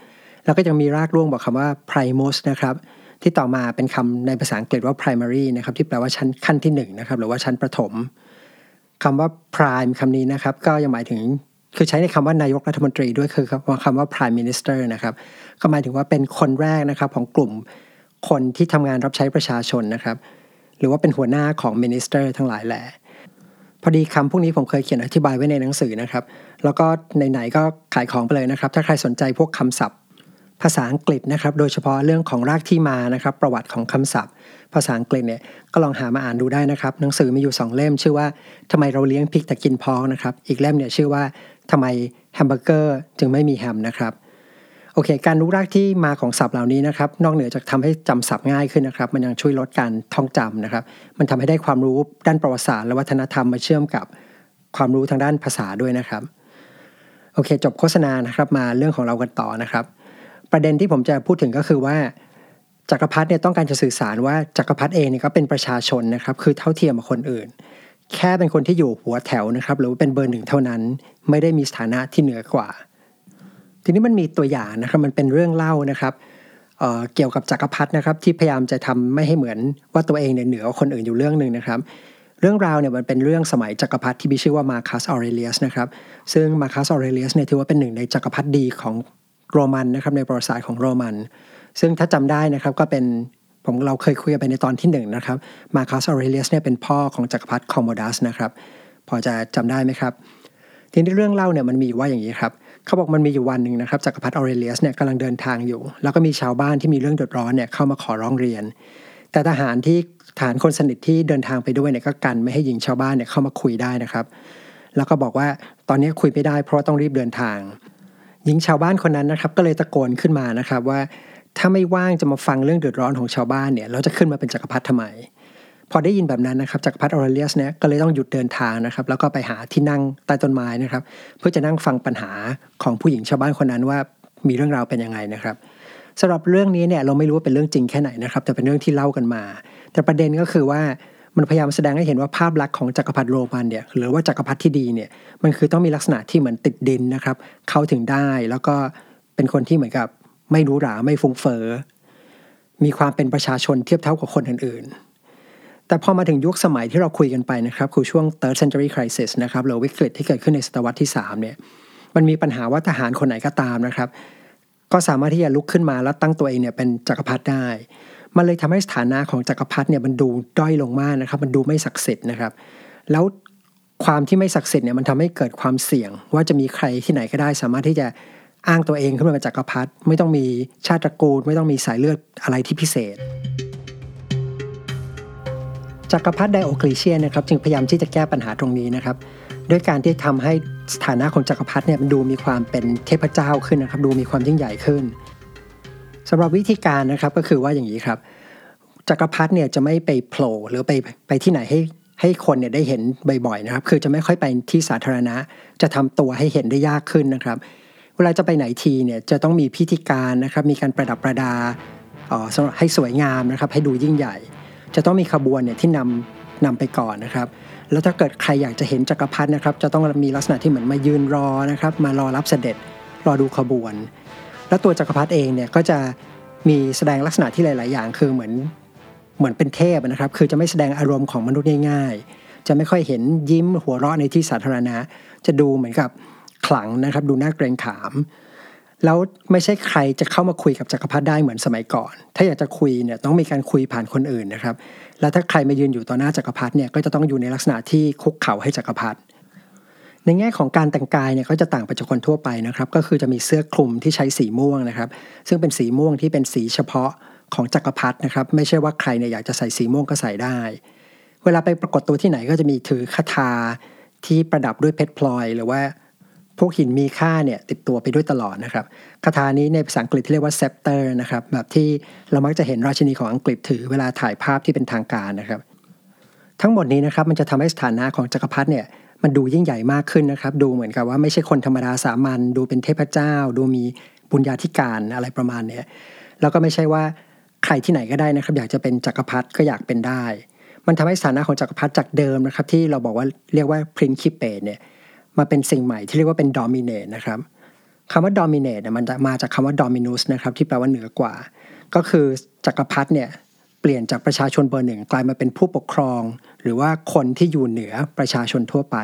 แล้วก็ยังมีรากร่วมกับคำว่า primus นะครับที่ต่อมาเป็นคำในภาษาอังกฤษว่า primary นะครับที่แปลว่าชั้นขั้นที่1นะครับหรือว่าชั้นประถมคำว่า prime คำนี้นะครับก็ยังหมายถึงคือใช้ในคำว่านายกรัฐมนตรีด้วยคือคำว่า prime minister นะครับก็หมายถึงว่าเป็นคนแรกนะครับของกลุ่ม คนที่ทำงานรับใช้ประชาชนนะครับ หรือว่าเป็นหัวหน้าของ minister ทั้งหลายแหละพอดีคำพวกนี้ผมเคยเขียนอธิบายไว้ในหนังสือนะครับ แล้วก็ไหนๆก็ขายของไปเลยนะครับ ถ้าใครสนใจพวกคำศัพท์ ภาษาอังกฤษนะครับ โดยเฉพาะเรื่องของรากที่มานะครับ ประวัติของคำศัพท์ ภาษาอังกฤษเนี่ยก็ลองหามาอ่านดูได้นะครับ หนังสือมีอยู่ 2 เล่ม ชื่อว่าทำไมเราเลี้ยงพริกแต่กินพองนะครับ อีกเล่มเนี่ยชื่อว่าทำไมแฮมเบอร์เกอร์จึงไม่มีแฮมนะครับ โอเค การรู้รากที่มาของศัพท์เหล่านี้นะครับ นอกเหนือจากทำให้จำศัพท์ง่ายขึ้นนะครับ มันยังช่วยลดการท่องจำนะครับ มันทำให้ได้ความรู้ด้านประวัติศาสตร์และวัฒนธรรมมาเชื่อมกับความรู้ทางด้านภาษาด้วยนะครับ โอเค จบโฆษณานะครับ มาเรื่องของเรากันต่อนะครับ ประเด็นที่ผมจะพูดถึงก็คือว่าจักรพรรดิเนี่ยต้องการจะสื่อสารว่าจักรพรรดิเองเนี่ยก็เป็นประชาชนนะครับ คือเท่าเทียมกับคนอื่น แค่เป็นคนที่อยู่หัวแถวนะครับ หรือว่าเป็นเบอร์หนึ่งเท่านั้น ไม่ได้มีสถานะที่เหนือกว่า ทีนี้มันมีตัวอย่างนะครับมันเป็นเรื่องเล่านะครับเกี่ยวกับจักรพรรดินะครับ ที่พยายามจะทำไม่ให้เหมือนว่าตัวเองเนี่ยเหนือคนอื่นอยู่เรื่องหนึ่งนะครับ เรื่องราวเนี่ยมันเป็นเรื่องสมัยจักรพรรดิที่มีชื่อว่ามาคัสออเรเลียสนะครับซึ่งมาคัสออเรเลียสเนี่ยถือว่าเป็นหนึ่งในจักรพรรดิดีของโรมันนะครับในประวัติศาสตร์ของโรมัน ซึ่งถ้าจำได้นะครับก็เป็นผมเราเคยคุยกันไปในตอนที่1นะครับมาคัสออเรเลียสเนี่ยเป็นพ่อของจักรพรรดิคอมโมดัสนะครับพอจะจำได้ไหมครับทีนี้เรื่องเล่าเนี่ยมันมีว่าอย่างนี้ครับ เขาบอกมันมีอยู่วันหนึ่งนะครับจักรพรรดิออเรเลียสเนี่ยกำลังเดินทางอยู่ แล้วก็มีชาวบ้านที่มีเรื่องเดือดร้อนเนี่ยเข้ามาขอร้องเรียน แต่ทหารที่ฐานคนสนิทที่เดินทางไปด้วยเนี่ยก็กันไม่ให้หญิงชาวบ้านเนี่ยเข้ามาคุยได้นะครับ แล้วก็บอกว่าตอนนี้คุยไม่ได้เพราะต้องรีบเดินทาง หญิงชาวบ้านคนนั้นนะครับ ก็เลยตะโกนขึ้นมานะครับว่าถ้าไม่ว่างจะมาฟังเรื่องเดือดร้อนของชาวบ้านเนี่ยเราจะขึ้นมาเป็นจักรพรรดิทำไม พอได้ยินแบบนั้นนะครับจักรพรรดิออเรเลียสเนี่ยก็เลยต้องหยุดเดินทางนะครับ แล้วก็ไปหาที่นั่งใต้ต้นไม้นะครับ เพื่อจะนั่งฟังปัญหาของผู้หญิงชาวบ้านคนนั้นว่ามีเรื่องราวเป็นยังไงนะครับสำหรับเรื่องนี้เนี่ยเราไม่รู้ว่าเป็นเรื่องจริงแค่ไหนนะครับแต่เป็นเรื่องที่เล่ากันมา แต่ประเด็นก็คือว่ามันพยายามแสดงให้เห็นว่าภาพลักษณ์ของจักรพรรดิโรมันเนี่ยหรือว่าจักรพรรดิที่ดีเนี่ยมันคือต้องมีลักษณะที่เหมือนติดดินนะครับ เข้าถึงได้แล้วก็เป็นคนที่เหมือนกับ ไม่รู้หราไม่ฟุ้งเฟอ้อมีความเป็นประชาชนเทียบเท่ากับคนอื่นๆ แต่พอมาถึงยุคสมัยที่เราคุยกันไปนะครับคือช่วง third century crisis นะครับหรือวิกฤตที่เกิดขึ้นในศตวรรษที่3เนี่ยมันมีปัญหาว่าทหารคนไหนก็ตามนะครับ ก็สามารถที่จะลุกขึ้นมาแล้วตั้งตัวเองเนี่ยเป็นจักรพรรดิได้ มันเลยทำให้สถานะของจักรพรรดิเนี่ยมันดูด้อยลงมากนะครับ มันดูไม่ศักดิ์สิทธิ์นะครับ แล้วความที่ไม่ศักดิ์สิทธิ์เนี่ยมันทำให้เกิดความเสี่ยง ว่าจะมีใครที่ไหนก็ได้ สามารถที่จะอ้างตัวเองขึ้นมาเป็นจักรพรรดิไม่ต้องมีชาติตระกูล ไม่ต้องมีสายเลือดอะไรที่พิเศษ จักรพรรดิไดโอคลีเชียนนะครับจึงพยายามที่จะแก้ปัญหาตรงนี้นะครับด้วยการที่ทำให้สถานะของจักรพรรดิเนี่ยมันดูมีความเป็นเทพเจ้าขึ้นนะครับดูมีความยิ่งใหญ่ขึ้นสำหรับวิธีการนะครับก็คือว่าอย่างนี้ครับ จักรพรรดิเนี่ยจะไม่ไปโผล่หรือไปไปที่ไหนให้ให้คนเนี่ยได้เห็นบ่อยๆนะครับคือจะไม่ค่อยไปที่สาธารณะ จะทำตัวให้เห็นได้ยากขึ้นนะครับ เวลาจะไปไหนทีเนี่ยจะต้องมีพิธีการนะครับมีการประดับประดาสำหรับให้สวยงามนะครับให้ดูยิ่งใหญ่ จะต้องมีขบวนเนี่ยที่นำนำไปก่อนนะครับ แล้วถ้าเกิดใครอยากจะเห็นจักรพรรดินะครับ จะต้องมีลักษณะที่เหมือนมายืนรอนะครับ มารอรับเสด็จรอดูขบวน แล้วตัวจักรพรรดิเองเนี่ยก็จะมีแสดงลักษณะที่หลาย ๆ อย่างคือเหมือนเหมือนเป็นเทพนะครับ คือจะไม่แสดงอารมณ์ของมนุษย์ง่าย ๆ จะไม่ค่อยเห็นยิ้มหัวเราะในที่สาธารณะ จะดูเหมือนกับขลังนะครับ ดูน่าเกรงขาม แล้วไม่ใช่ใครจะเข้ามาคุยกับจักรพรรดิได้เหมือนสมัยก่อน ถ้าอยากจะคุยเนี่ยต้องมีการคุยผ่านคนอื่นนะครับ แล้วถ้าใครมายืนอยู่ต่อหน้าจักรพรรดิเนี่ยก็จะต้องอยู่ในลักษณะที่คุกเข่าให้จักรพรรดิ ในแง่ของการแต่งกายเนี่ยก็จะต่างไปจากคนทั่วไปนะครับ ก็คือจะมีเสื้อคลุมที่ใช้สีม่วงนะครับ ซึ่งเป็นสีม่วงที่เป็นสีเฉพาะของจักรพรรดินะครับ ไม่ใช่ว่าใครเนี่ยอยากจะใส่สีม่วงก็ใส่ได้ เวลาไปปรากฏตัวที่ไหนก็จะมีถือคาถาที่ประดับด้วยเพชรพลอย หรือว่า พวกหินมีค่าเนี่ยติดตัวไปด้วยตลอดนะครับคทานี้ในภาษาอังกฤษที่เรียกว่า scepter นะครับแบบที่เรามักจะเห็นราชินีของอังกฤษถือเวลาถ่ายภาพที่เป็นทางการนะครับ ทั้งหมดนี้นะครับมันจะทำให้สถานะของจักรพรรดิเนี่ยมันดูยิ่งใหญ่มากขึ้นนะครับ ดูเหมือนกับว่าไม่ใช่คนธรรมดาสามัญดูเป็นเทพเจ้า ดูมีบุญญาธิการอะไรประมาณเนี้ยแล้วก็ไม่ใช่ว่าใครที่ไหนก็ได้นะครับ อยากจะเป็นจักรพรรดิก็อยากเป็นได้ มันทำให้สถานะของจักรพรรดิจากเดิมนะครับ ที่เราบอกว่าเรียกว่าพรินคิเปเนี่ย มาเป็นสิ่งใหม่ที่เรียกว่าเป็นดอมิเนตนะครับคำว่า dominate เนี่ยมันจะมาจากคำว่า dominus นะครับที่แปลว่าเหนือกว่า ก็คือจักรพรรดิเนี่ยเปลี่ยนจากประชาชนเบอร์หนึ่งกลายมาเป็นผู้ปกครอง หรือว่าคนที่อยู่เหนือประชาชนทั่วไป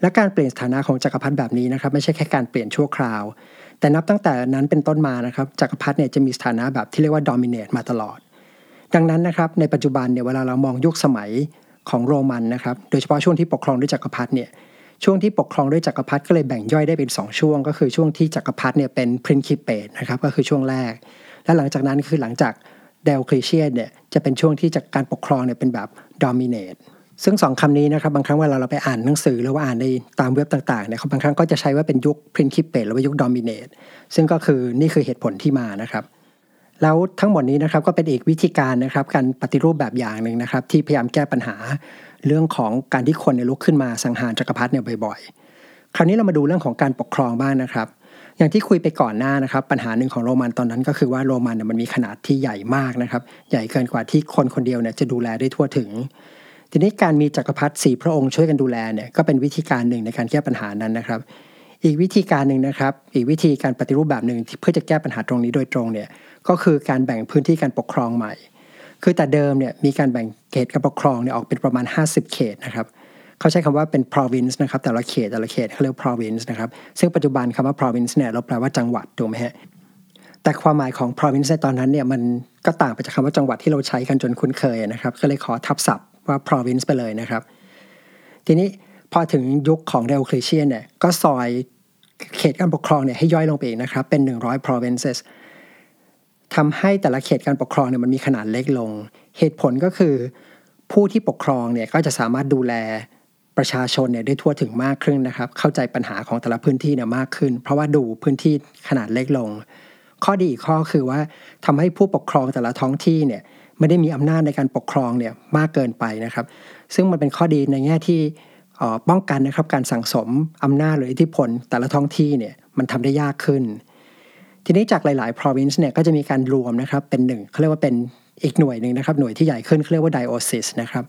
และการเปลี่ยนสถานะของจักรพรรดิแบบนี้นะครับไม่ใช่แค่การเปลี่ยนชั่วคราว แต่นับตั้งแต่นั้นเป็นต้นมานะครับจักรพรรดิเนี่ยจะมีสถานะแบบที่เรียกว่า dominate มาตลอด ดังนั้นนะครับในปัจจุบันเนี่ยเวลาเรามองยุคสมัยของโรมันนะครับโดยเฉพาะช่วงที่ปกครองด้วยจักรพรรดิเนี่ย ช่วงที่ปกครองด้วยจักรพรรดิก็เลยแบ่งย่อยได้เป็น 2 ช่วง ก็คือช่วงที่จักรพรรดิเนี่ยเป็นพรินคิเปตนะครับก็คือช่วงแรก และหลังจากนั้นคือหลังจากเดลคลีเชียเนี่ยจะเป็นช่วงที่จากการปกครองเนี่ยเป็นแบบดอมิเนตซึ่งสองคำนี้นะครับบางครั้งเวลาเราไปอ่านหนังสือหรือว่าอ่านในตามเว็บต่างๆเนี่ยบางครั้งก็จะใช้ว่าเป็นยุคพรินคิเปตหรือว่ายุคดอมิเนตซึ่งก็คือนี่คือเหตุผลที่มานะครับแล้วทั้งหมดนี้นะครับก็เป็นอีกวิธีการนะครับการปฏิรูปแบบอย่างหนึ่งนะครับ ที่พยายามแก้ปัญหา เรื่องของการที่คนเนี่ยลุกขึ้นมาสังหารจักรพรรดิเนี่ยบ่อยๆ คราวนี้เรามาดูเรื่องของการปกครองบ้างนะครับ อย่างที่คุยไปก่อนหน้านะครับ ปัญหาหนึ่งของโรมันตอนนั้นก็คือว่าโรมันเนี่ยมันมีขนาดที่ใหญ่มากนะครับ ใหญ่เกินกว่าที่คนคนเดียวเนี่ยจะดูแลได้ทั่วถึง ทีนี้การมีจักรพรรดิสี่พระองค์ช่วยกันดูแลเนี่ยก็เป็นวิธีการหนึ่งในการแก้ปัญหานั้นนะครับ อีกวิธีการหนึ่งนะครับ อีกวิธีการปฏิรูปแบบหนึ่งเพื่อจะแก้ปัญหาตรงนี้โดยตรงเนี่ยก็คือการแบ่งพื้นที่การปกครองใหม่ คือแต่เดิมเนี่ยมีการแบ่งเขตการปกครองเนี่ยออกเป็นประมาณ 50 เขตนะครับเขาใช้คำว่าเป็น province นะครับแต่ละเขตแต่ละเขตเขาเรียก province นะครับซึ่งปัจจุบันคำว่า province เนี่ยเราแปลว่าจังหวัดถูกไหมฮะแต่ความหมายของ province ในตอนนั้นเนี่ยมันก็ต่างไปจากคำว่าจังหวัดที่เราใช้กันจนคุ้นเคยนะครับก็เลยขอทับศัพท์ว่า province ไปเลยนะครับ ทีนี้พอถึงยุคของเดลคลีเชียนเนี่ยก็ซอยเขตการปกครองเนี่ยให้ย่อยลงไปอีกนะครับเป็น 100 provinces ทำให้แต่ละเขตการปกครองเนี่ยมันมีขนาดเล็กลง เหตุผลก็คือ ผู้ที่ปกครองเนี่ยก็จะสามารถดูแลประชาชนเนี่ยได้ทั่วถึงมากขึ้นนะครับ เข้าใจปัญหาของแต่ละพื้นที่เนี่ยมากขึ้น เพราะว่าดูพื้นที่ขนาดเล็กลง ข้อดีอีกข้อคือว่าทำให้ผู้ปกครองแต่ละท้องที่เนี่ยไม่ได้มีอำนาจในการปกครองเนี่ยมากเกินไปนะครับ ซึ่งมันเป็นข้อดีในแง่ที่ป้องกันนะครับการสั่งสมอำนาจหรืออิทธิพลแต่ละท้องที่เนี่ยมันทำได้ยากขึ้น ทีนี้จากหลาย ๆ province เนี่ยก็จะมีการรวมนะครับเป็นหนึ่งเขาเรียกว่าเป็นอีกหน่วยหนึ่งนะครับหน่วยที่ใหญ่ขึ้นเขาเรียกว่า diocese นะครับ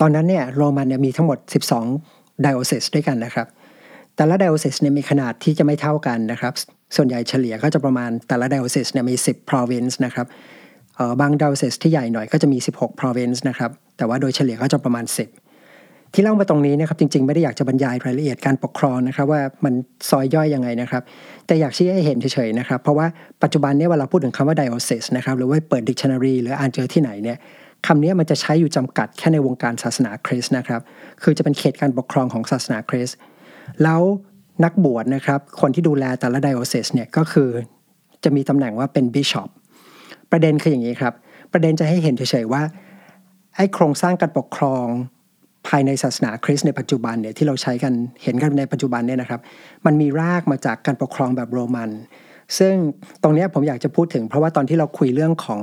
ตอนนั้นเนี่ยโรมันเนี่ยมีทั้งหมด 12 diocese ด้วยกันนะครับ แต่ละ diocese เนี่ยมีขนาดที่จะไม่เท่ากันนะครับ ส่วนใหญ่เฉลี่ยก็จะประมาณแต่ละ diocese เนี่ยมี 10 province นะครับบาง diocese ที่ใหญ่หน่อยก็จะมี 16 province นะครับแต่ว่าโดยเฉลี่ยก็จะประมาณ 10 ที่เล่ามาตรงนี้นะครับจริง ๆ ไม่ได้อยากจะบรรยายรายละเอียดการปกครองนะครับว่ามันซอยย่อยยังไงนะครับ แต่อยากชี้ให้เห็นเฉยๆนะครับ เพราะว่าปัจจุบันนี้เวลาพูดถึงคำว่า diocese นะครับหรือว่าเปิด dictionary หรืออ่านเจอที่ไหนเนี่ยคำนี้มันจะใช้อยู่จำกัดแค่ในวงการศาสนาคริสต์นะครับ คือจะเป็นเขตการปกครองของศาสนาคริสต์แล้วนักบวชนะครับ คนที่ดูแลแต่ละไดโอเซสเนี่ยก็คือจะมีตำแหน่งว่าเป็นบิชอปประเด็นคืออย่างนี้ครับ ประเด็นจะให้เห็นเฉยๆว่าไอ้โครงสร้างการปกครอง ภายในศาสนาคริสต์ในปัจจุบันเนี่ยที่เราใช้กันเห็นกันในปัจจุบันเนี่ยนะครับ มันมีรากมาจากการปกครองแบบโรมัน ซึ่งตรงนี้ผมอยากจะพูดถึง เพราะว่าตอนที่เราคุยเรื่องของ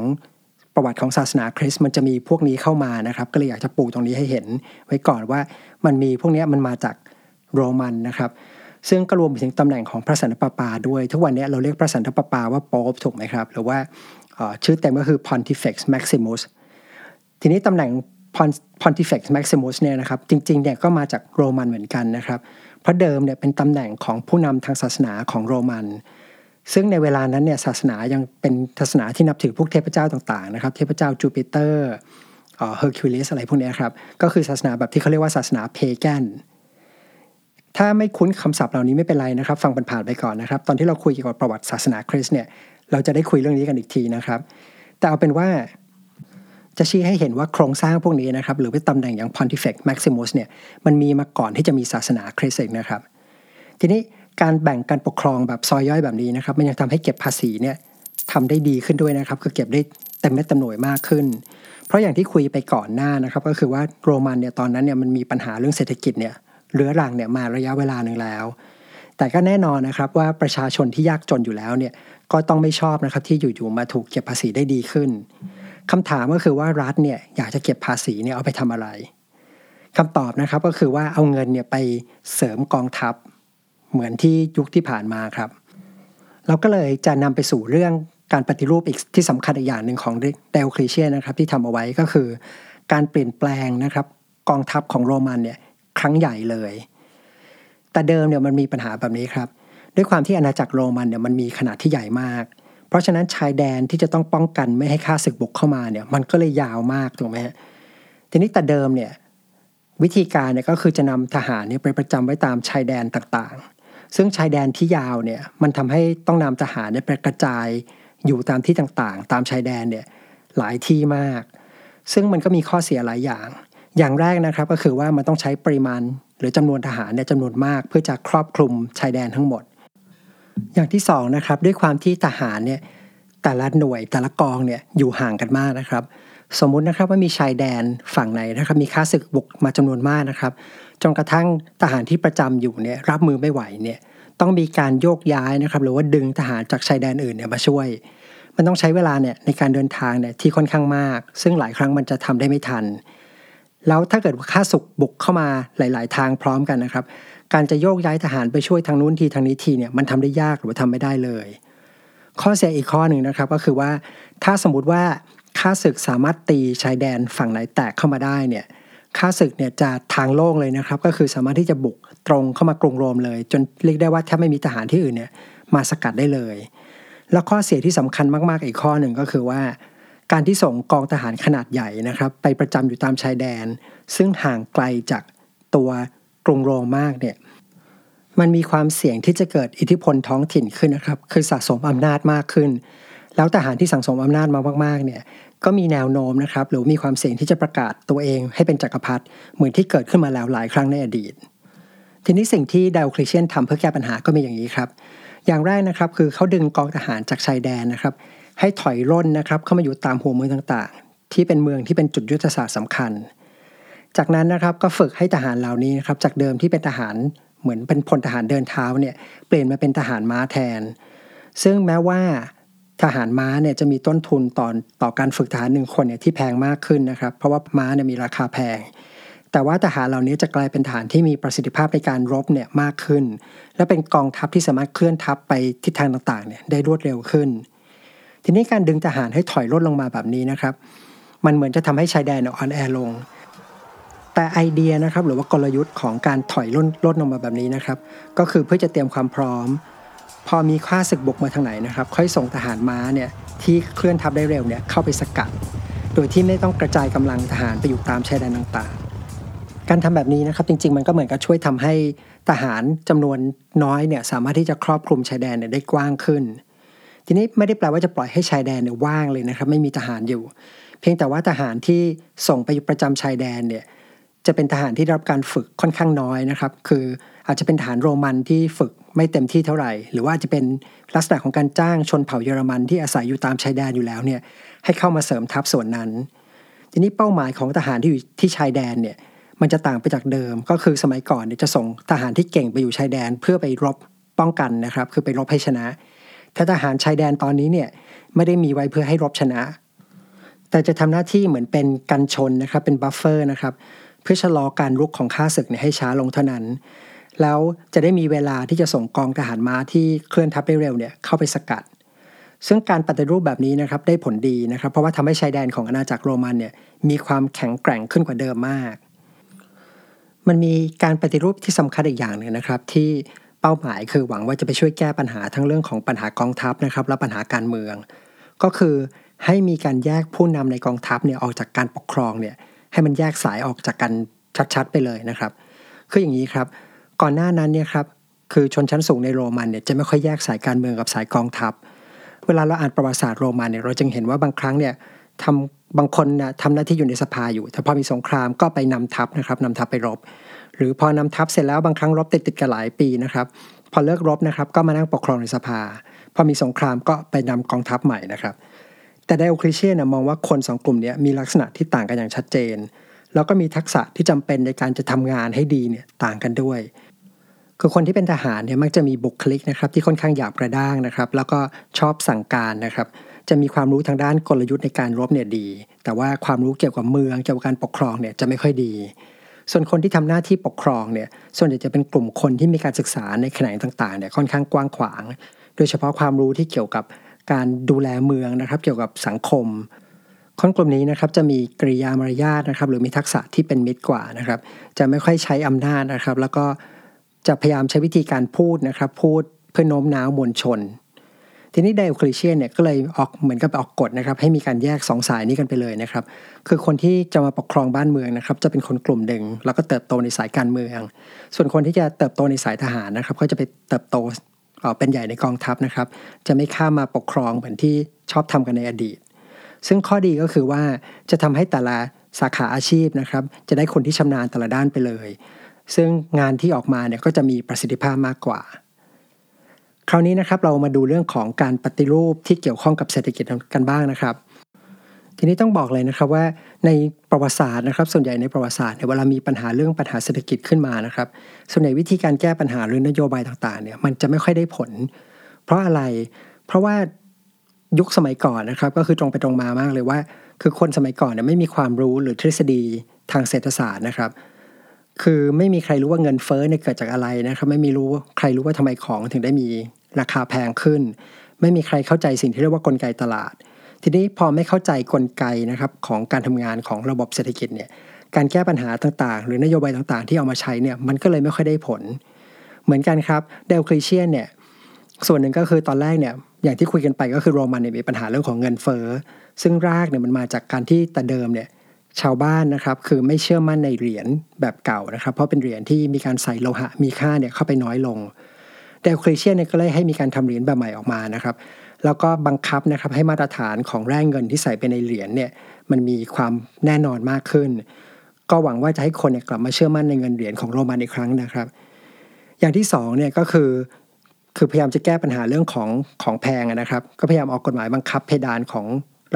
ประวัติของศาสนาคริสต์มันจะมีพวกนี้เข้ามานะครับ ก็เลยอยากจะปูตรงนี้ให้เห็นไว้ก่อนว่ามันมีพวกนี้มันมาจากโรมันนะครับ ซึ่งก็รวมไปถึงตำแหน่งของพระสันตะปาปาด้วย ทุกวันนี้เราเรียกพระสันตะปาปาว่าโป๊ปถูกไหมครับ หรือว่าชื่อเต็มก็คือ Pontifex Maximus ทีนี้ตำแหน่ง Pontifex Maximus เนี่ยนะครับจริงๆเนี่ยก็มาจากโรมันเหมือนกันนะครับเพราะเดิมเนี่ยเป็นตำแหน่งของผู้นำทางศาสนาของโรมัน ซึ่งในเวลานั้นเนี่ยศาสนายังเป็นศาสนาที่นับถือพวกเทพเจ้าต่างๆนะครับเทพเจ้าจูปิเตอร์เฮอร์คิวลิสอะไรพวกนี้ครับก็คือศาสนาแบบที่เขาเรียกว่าศาสนา pagan ถ้าไม่คุ้นคำศัพท์เหล่านี้ไม่เป็นไรนะครับ ฟังผ่านๆไปก่อนนะครับ ตอนที่เราคุยเกี่ยวกับประวัติศาสนาคริสต์เนี่ยเราจะได้คุยเรื่องนี้กันอีกทีนะครับ แต่เอาเป็นว่า จะชี้ให้เห็นว่าโครงสร้างพวกนี้นะครับ หรือว่าตำแหน่งอย่าง Pontifex Maximus เนี่ยมันมีมาก่อนที่จะมีศาสนาคริสต์นะครับ ทีนี้การแบ่งการปกครองแบบซอยย่อยแบบนี้นะครับ มันยังทำให้เก็บภาษีเนี่ยทำได้ดีขึ้นด้วยนะครับ คือเก็บได้เต็มเม็ดเต็มหน่วยมากขึ้น เพราะอย่างที่คุยไปก่อนหน้านะครับ ก็คือว่าโรมันเนี่ยตอนนั้นเนี่ยมันมีปัญหาเรื่องเศรษฐกิจเนี่ยเรื้อรังเนี่ยมาระยะเวลาหนึ่งแล้ว แต่ก็แน่นอนนะครับว่าประชาชนที่ยากจนอยู่แล้วเนี่ยก็ต้องไม่ชอบนะครับที่อยู่ๆมาถูกเก็บภาษีได้ดีขึ้น คำถามก็คือว่ารัฐเนี่ยอยากจะเก็บภาษีเนี่ยเอาไปทำอะไรคำตอบนะครับก็คือว่าเอาเงินเนี่ยไปเสริมกองทัพ เหมือนที่ยุคที่ผ่านมาครับ เราก็เลยจะนำไปสู่เรื่องการปฏิรูปอีกที่สำคัญอีกอย่างหนึ่งของเดลคริเชียนะครับที่ทำเอาไว้ก็คือ การเปลี่ยนแปลงนะครับ กองทัพของโรมันเนี่ยครั้งใหญ่เลย แต่เดิมเนี่ยมันมีปัญหาแบบนี้ครับ ด้วยความที่อาณาจักรโรมันเนี่ยมันมีขนาดที่ใหญ่มาก เพราะฉะนั้นชายแดนที่จะต้องป้องกันไม่ให้ข้าศึกบุกเข้ามาเนี่ยมันก็เลยยาวมากถูกไหมฮะทีนี้แต่เดิมเนี่ยวิธีการเนี่ยก็คือจะนำทหารเนี่ยไปประจำไว้ตามชายแดนต่างๆ ซึ่งชายแดนที่ยาวเนี่ยมันทำให้ต้องนำทหารเนี่ยไปกระจายอยู่ตามที่ต่างๆ ตามชายแดนเนี่ยหลายที่มาก ซึ่งมันก็มีข้อเสียหลายอย่าง อย่างแรกนะครับก็คือว่ามันต้องใช้ปริมาณ หรือจำนวนทหารเนี่ยจำนวนมาก เพื่อจะครอบคลุมชายแดนทั้งหมด อย่างที่2นะครับด้วยความที่ทหารเนี่ยแต่ละหน่วยแต่ละกองเนี่ยอยู่ห่างกันมากนะครับ สมมุตินะครับว่ามีชายแดนฝั่งไหนนะครับ มีค่าศึกบุกมาจำนวนมากนะครับจนกระทั่งทหารที่ประจำอยู่เนี่ยรับมือไม่ไหวเนี่ยต้องมีการโยกย้ายนะครับ หรือว่าดึงทหารจากชายแดนอื่นเนี่ยมาช่วย มันต้องใช้เวลาเนี่ยในการเดินทางเนี่ยที่ค่อนข้างมาก ซึ่งหลายครั้งมันจะทำได้ไม่ทัน แล้วถ้าเกิดค่าสุกบุกเข้ามาหลาย ๆ ทางพร้อมกันนะครับ การจะโยกย้ายทหารไปช่วยทางนู้นทีทางนี้ทีเนี่ยมันทำได้ยากหรือว่าทำไม่ได้เลย ข้อเสียอีกข้อหนึ่งนะครับก็คือว่าถ้าสมมติว่าค่าศึกสามารถตีชายแดนฝั่งไหนแตกเข้ามาได้เนี่ยค่าศึกเนี่ยจะทางโล่งเลยนะครับ ก็คือสามารถที่จะบุกตรงเข้ามากรุงโรมเลย จนเรียกได้ว่าแทบไม่มีทหารที่อื่นเนี่ยมาสกัดได้เลย แล้วข้อเสียที่สำคัญมากๆอีกข้อหนึ่งก็คือว่า การที่ส่งกองทหารขนาดใหญ่นะครับ ไปประจำอยู่ตามชายแดน ซึ่งห่างไกลจากตัว กรุงโรมมากเนี่ยมันมีความเสี่ยงที่จะเกิดอิทธิพลท้องถิ่นขึ้นนะครับ คือสะสมอำนาจมากขึ้น แล้วทหารที่สั่งสมอำนาจมามากๆเนี่ยก็มีแนวโน้มนะครับ หรือมีความเสี่ยงที่จะประกาศตัวเองให้เป็นจกักรพรรดิเหมือนที่เกิดขึ้นมาแล้วหลายครั้งในอดีต ทีนี้สิ่งที่ดาวคลิเชียนทำเพื่อแก้ปัญหาก็มีอย่างนี้ครับ อย่างแรกนะครับคือเขาดึงกองทหารจากชายแดนนะครับ ให้ถอยร่นนะครับเข้ามาอยู่ตามหัวเมืองต่างๆ ที่เป็นเมืองที่เป็นจุดยุทธศาสตร์สำคัญ จากนั้นนะครับก็ฝึกให้ทหารเหล่านี้นะครับจากเดิมที่เป็นทหารเหมือนเป็นพลทหารเดินเท้าเนี่ยเปลี่ยนมาเป็นทหารม้าแทน ซึ่งแม้ว่าทหารม้าเนี่ยจะมีต้นทุนต่อต่อการฝึกทหารหนึ่งคนเนี่ยที่แพงมากขึ้นนะครับ เพราะว่าม้าเนี่ยมีราคาแพง แต่ว่าทหารเหล่านี้จะกลายเป็นทหารที่มีประสิทธิภาพในการรบเนี่ยมากขึ้น และเป็นกองทัพที่สามารถเคลื่อนทัพไปทิศทางต่างๆเนี่ยได้รวดเร็วขึ้น ทีนี้การดึงทหารให้ถอยลดลงมาแบบนี้นะครับ มันเหมือนจะทำให้ชายแดนอ่อนแอลง แต่ไอเดียนะครับหรือว่ากลยุทธ์ของการถอยลดลดลงมาแบบนี้นะครับ ก็คือเพื่อจะเตรียมความพร้อม พอมีข้าศึกบุกมาทางไหนนะครับ ค่อยส่งทหารม้าเนี่ยที่เคลื่อนทัพได้เร็วเนี่ยเข้าไปสกัด โดยที่ไม่ต้องกระจายกำลังทหารไปอยู่ตามชายแดนต่างๆ การทำแบบนี้นะครับจริง ๆ มันก็เหมือนกับช่วยทำให้ทหารจำนวนน้อยเนี่ยสามารถที่จะครอบคลุมชายแดนเนี่ยได้กว้างขึ้น ทีนี้ไม่ได้แปลว่าจะปล่อยให้ชายแดนเนี่ยว่างเลยนะครับ ไม่มีทหารอยู่ เพียงแต่ว่าทหารที่ส่งไปประจำชายแดนเนี่ย จะเป็นทหารที่ได้รับการฝึกค่อนข้างน้อยนะครับ คืออาจจะเป็นทหารโรมันที่ฝึกไม่เต็มที่เท่าไหร่ หรือว่าจะเป็นลักษณะของการจ้างชนเผ่าเยอรมันที่อาศัยอยู่ตามชายแดนอยู่แล้วเนี่ยให้เข้ามาเสริมทัพส่วนนั้น ทีนี้เป้าหมายของทหารที่อยู่ที่ชายแดนเนี่ยมันจะต่างไปจากเดิม ก็คือสมัยก่อนเนี่ยจะส่งทหารที่เก่งไปอยู่ชายแดนเพื่อไปรบป้องกันนะครับ คือไปรบให้ชนะถ้าทหารชายแดนตอนนี้เนี่ยไม่ได้มีไว้เพื่อให้รบชนะ แต่จะทำหน้าที่เหมือนเป็นกันชนนะครับเป็น buffer นะครับ เพื่อชะลอการรุกของข้าศึกเนี่ยให้ช้าลงเท่านั้น แล้วจะได้มีเวลาที่จะส่งกองทหารม้าที่เคลื่อนทัพได้เร็วเนี่ยเข้าไปสกัด ซึ่งการปฏิรูปแบบนี้นะครับได้ผลดีนะครับ เพราะว่าทำให้ชายแดนของอาณาจักรโรมันเนี่ยมีความแข็งแกร่งขึ้นกว่าเดิมมาก มันมีการปฏิรูปที่สำคัญอีกอย่างหนึ่งนะครับที่เป้าหมายคือหวังว่าจะไปช่วยแก้ปัญหาทั้งเรื่องของปัญหากองทัพนะครับและปัญหาการเมือง ก็คือให้มีการแยกผู้นำในกองทัพเนี่ยออกจากการปกครองเนี่ย ให้มันแยกสายออกจากกันชัดๆ ไปเลยนะครับ คืออย่างนี้ครับ ก่อนหน้านั้นเนี่ยครับคือชนชั้นสูงในโรมันเนี่ยจะไม่ค่อยแยกสายการเมืองกับสายกองทัพ เวลาเราอ่านประวัติศาสตร์โรมันเนี่ยเราจึงเห็นว่าบางครั้งเนี่ยทำบางคนนะทำหน้าที่อยู่ในสภาอยู่ แต่พอมีสงครามก็ไปนำทัพนะครับนำทัพไปรบ หรือพอนำทัพเสร็จแล้วบางครั้งรบติดติดกันหลายปีนะครับ พอเลิกรบนะครับก็มานั่งปกครองในสภา พอมีสงครามก็ไปนำกองทัพใหม่นะครับ แต่ไดโอคลิเชียนมองว่าคนสองกลุ่มนี้มีลักษณะที่ต่างกันอย่างชัดเจน แล้วก็มีทักษะที่จำเป็นในการจะทำงานให้ดีเนี่ยต่างกันด้วย คือคนที่เป็นทหารเนี่ยมักจะมีบุคลิกนะครับที่ค่อนข้างหยาบกระด้างนะครับ แล้วก็ชอบสั่งการนะครับ จะมีความรู้ทางด้านกลยุทธ์ในการรบเนี่ยดี แต่ว่าความรู้เกี่ยวกับเมืองเกี่ยวกับการปกครองเนี่ยจะไม่ค่อยดี ส่วนคนที่ทำหน้าที่ปกครองเนี่ยส่วนใหญ่จะเป็นกลุ่มคนที่มีการศึกษาในแขนงต่างๆเนี่ยค่อนข้างกว้างขวาง โดยเฉพาะความรู้ที่เกี่ยวกับ การดูแลเมืองนะครับ เกี่ยวกับสังคมคนกลุ่มนี้นะครับจะมีกริยามารยาทนะครับ หรือมีทักษะที่เป็นมิตรกว่านะครับ จะไม่ค่อยใช้อำนาจนะครับ แล้วก็จะพยายามใช้วิธีการพูดนะครับ พูดเพื่อโน้มน้าวมวลชน ทีนี้ไดโอคลิเชียนเนี่ยก็เลยออกเหมือนกับออกกฎนะครับ ให้มีการแยกสองสายนี้กันไปเลยนะครับ คือคนที่จะมาปกครองบ้านเมืองนะครับ จะเป็นคนกลุ่มหนึ่งแล้วก็เติบโตในสายการเมือง ส่วนคนที่จะเติบโตในสายทหารนะครับ ก็จะไปเติบโต เป็นใหญ่ในกองทัพนะครับ จะไม่ข้ามมาปกครองเหมือนที่ชอบทำกันในอดีต ซึ่งข้อดีก็คือว่าจะทำให้แต่ละสาขาอาชีพนะครับ จะได้คนที่ชำนาญแต่ละด้านไปเลย ซึ่งงานที่ออกมาเนี่ยก็จะมีประสิทธิภาพมากกว่า คราวนี้นะครับเรามาดูเรื่องของการปฏิรูปที่เกี่ยวข้องกับเศรษฐกิจกันบ้างนะครับ ทีนี้ต้องบอกเลยนะครับว่าในประวัติศาสตร์นะครับ ส่วนใหญ่ในประวัติศาสตร์เนี่ยเวลามีปัญหาเรื่องปัญหาเศรษฐกิจขึ้นมานะครับ ส่วนใหญ่วิธีการแก้ปัญหาหรือนโยบายต่างๆเนี่ยมันจะไม่ค่อยได้ผล เพราะอะไร เพราะว่ายุคสมัยก่อนนะครับ ก็คือตรงไปตรงมามากเลยว่า คือคนสมัยก่อนเนี่ยไม่มีความรู้หรือทฤษฎีทางเศรษฐศาสตร์นะครับ คือไม่มีใครรู้ว่าเงินเฟ้อเนี่ยเกิดจากอะไรนะครับ ไม่มีรู้ใครรู้ว่าทำไมของถึงได้มีราคาแพงขึ้น ไม่มีใครเข้าใจสิ่งที่เรียกว่ากลไกตลาด ทีนี้พอไม่เข้าใจกลไกนะครับของการทำงานของระบบเศรษฐกิจเนี่ยการแก้ปัญหาต่างๆ หรือนโยบายต่างๆ ที่เอามาใช้เนี่ยมันก็เลยไม่ค่อยได้ผล เหมือนกันครับเดลคลิเชียนเนี่ยส่วนหนึ่งก็คือตอนแรกเนี่ยอย่างที่คุยกันไปก็คือโรมันเนี่ยมีปัญหาเรื่องของเงินเฟ้อซึ่งรากเนี่ยมันมาจากการที่แต่เดิมเนี่ยชาวบ้านนะครับคือไม่เชื่อมั่นในเหรียญแบบเก่านะครับ เพราะเป็นเหรียญที่มีการใส่โลหะมีค่าเนี่ยเข้าไปน้อยลงเดลคลิเชียนเนี่ยก็เลยให้มีการทำเหรียญแบบใหม่ออกมานะครับ แล้วก็บังคับนะครับให้มาตรฐานของแร่เงินที่ใส่ไปในเหรียญเนี่ยมันมีความแน่นอนมากขึ้น ก็หวังว่าจะให้คนเนี่ยกลับมาเชื่อมั่นในเงินเหรียญของโรมันอีกครั้งนะครับ อย่างที่2เนี่ยก็คือคือพยายามจะแก้ปัญหาเรื่องของของแพงนะครับ ก็พยายามออกกฎหมายบังคับเพดานของ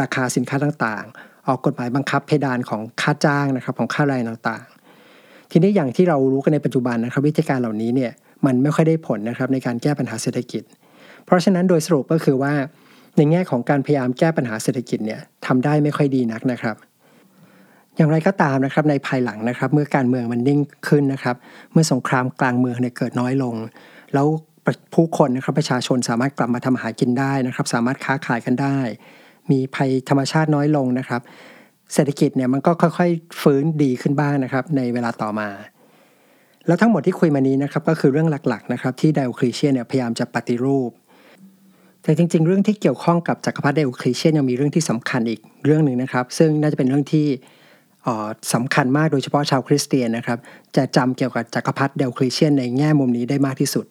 ราคาสินค้าต่างๆ ออกกฎหมายบังคับเพดานของค่าจ้างนะครับของค่าแรงต่างๆ ทีนี้อย่างที่เรารู้กันในปัจจุบันนะครับ วิธีการเหล่านี้เนี่ยมันไม่ค่อยได้ผลนะครับในการแก้ปัญหาเศรษฐกิจเพราะฉะนั้นโดยสรุปก็คือว่า ในแง่ของการพยายามแก้ปัญหาเศรษฐกิจเนี่ยทำได้ไม่ค่อยดีนักนะครับ อย่างไรก็ตามนะครับในภายหลังนะครับ เมื่อการเมืองมันนิ่งขึ้นนะครับ เมื่อสงครามกลางเมืองเนี่ยเกิดน้อยลง แล้วผู้คนนะครับประชาชนสามารถกลับมาทำหากินได้นะครับ สามารถค้าขายกันได้ มีภัยธรรมชาติน้อยลงนะครับ เศรษฐกิจเนี่ยมันก็ค่อยๆฟื้นดีขึ้นบ้างนะครับ ในเวลาต่อมาแล้วทั้งหมดที่คุยมานี้นะครับก็คือเรื่องหลักๆนะครับที่ไดโอคลีเชียนเนี่ยพยายามจะปฏิรูป แต่จริง ๆ เรื่องที่เกี่ยวข้องกับจักรพรรดิไดโอคลีเชียนยังมีเรื่องที่สำคัญอีกเรื่องหนึ่งนะครับ ซึ่งน่าจะเป็นเรื่องที่สำคัญมากโดยเฉพาะชาวคริสเตียนนะครับ จะจำเกี่ยวกับจักรพรรดิไดโอคลีเชียนในแง่มุมนี้ได้มากที่สุด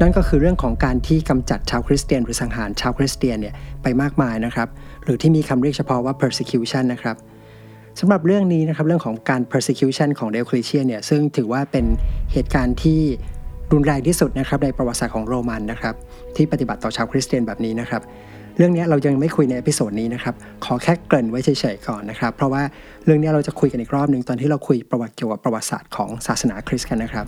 นั่นก็คือเรื่องของการที่กำจัดชาวคริสเตียน หรือสังหารชาวคริสเตียนเนี่ยไปมากมายนะครับ หรือที่มีคำเรียกเฉพาะว่า persecution นะครับสำหรับเรื่องนี้นะครับเรื่องของการ persecution ของไดโอคลีเชียนเนี่ยซึ่งถือว่าเป็นเหตุการณ์ที่ รุนแรงที่สุดนะครับในประวัติศาสตร์ของโรมันนะครับที่ปฏิบัติต่อชาวคริสเตียนแบบนี้นะครับเรื่องนี้เรายังไม่คุยใน episode นี้นะครับ ขอแค่เกริ่นไว้เฉยๆก่อนนะครับ เพราะว่าเรื่องนี้เราจะคุยกันอีกรอบหนึ่งตอนที่เราคุยประวัติเกี่ยวกับประวัติศาสตร์ของศาสนาคริสต์กันนะครับ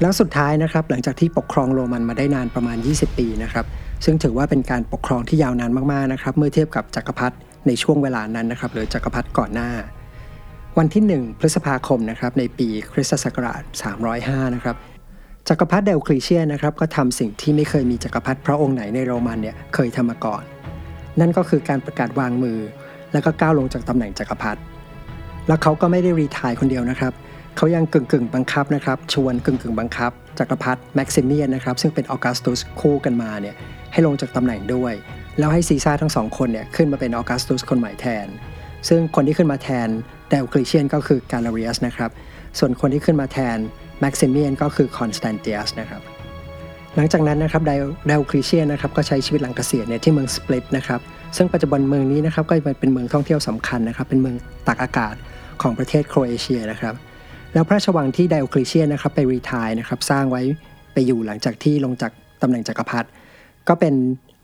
แล้วสุดท้ายนะครับหลังจากที่ปกครองโรมันมาได้นานประมาณ 20 ปีนะครับซึ่งถือว่าเป็นการปกครองที่ยาวนานมากๆนะครับเมื่อเทียบกับจักรพรรดิในช่วงเวลานั้นนะครับหรือจักรพรรดิก่อนหน้า วันที่ 1 พฤษภาคมนะครับในปีคริสตศักราช 305 นะครับจักรพรรดิเดลคลีเชียนะครับก็ทำสิ่งที่ไม่เคยมีจักรพรรดิพระองค์ไหนในโรมันเนี่ยเคยทำมาก่อน นั่นก็คือการประกาศวางมือ แล้วก็ก้าวลงจากตำแหน่งจักรพรรดิแล้วเขาก็ไม่ได้รีทายคนเดียวนะครับเขายังกึ่งกึ่งบังคับนะครับชวนกึ่งกึ่งบังคับจักรพรรดิแม็กซิเมียนนะครับซึ่งเป็นออกัสตุสคู่กันมาเนี่ยให้ลงจากตำแหน่งด้วย แล้วให้ซีซ่าทั้งสองคนเนี่ยขึ้นมาเป็นออกัสตุสคนใหม่แทน ซึ่งคนที่ขึ้นมาแทน ไดโอคลิเชียนก็คือกาลาเรียสนะครับ ส่วนคนที่ขึ้นมาแทนแม็กซิเมียนก็คือคอนสแตนติอัสนะครับ หลังจากนั้นนะครับไดโอคลิเชียนนะครับก็ใช้ชีวิตหลังเกษียณเนี่ยที่เมืองสปลิตนะครับ ซึ่งปัจจุบันเมืองนี้นะครับก็เป็นเมืองท่องเที่ยวสำคัญนะครับ เป็นเมืองตากอากาศของประเทศโครเอเชียนะครับ แล้วพระราชวังที่ไดโอคลิเชียนนะครับไป retire นะครับสร้างไว้ไปอยู่หลังจากที่ลงจากตำแหน่งจักรพรรดิก็เป็น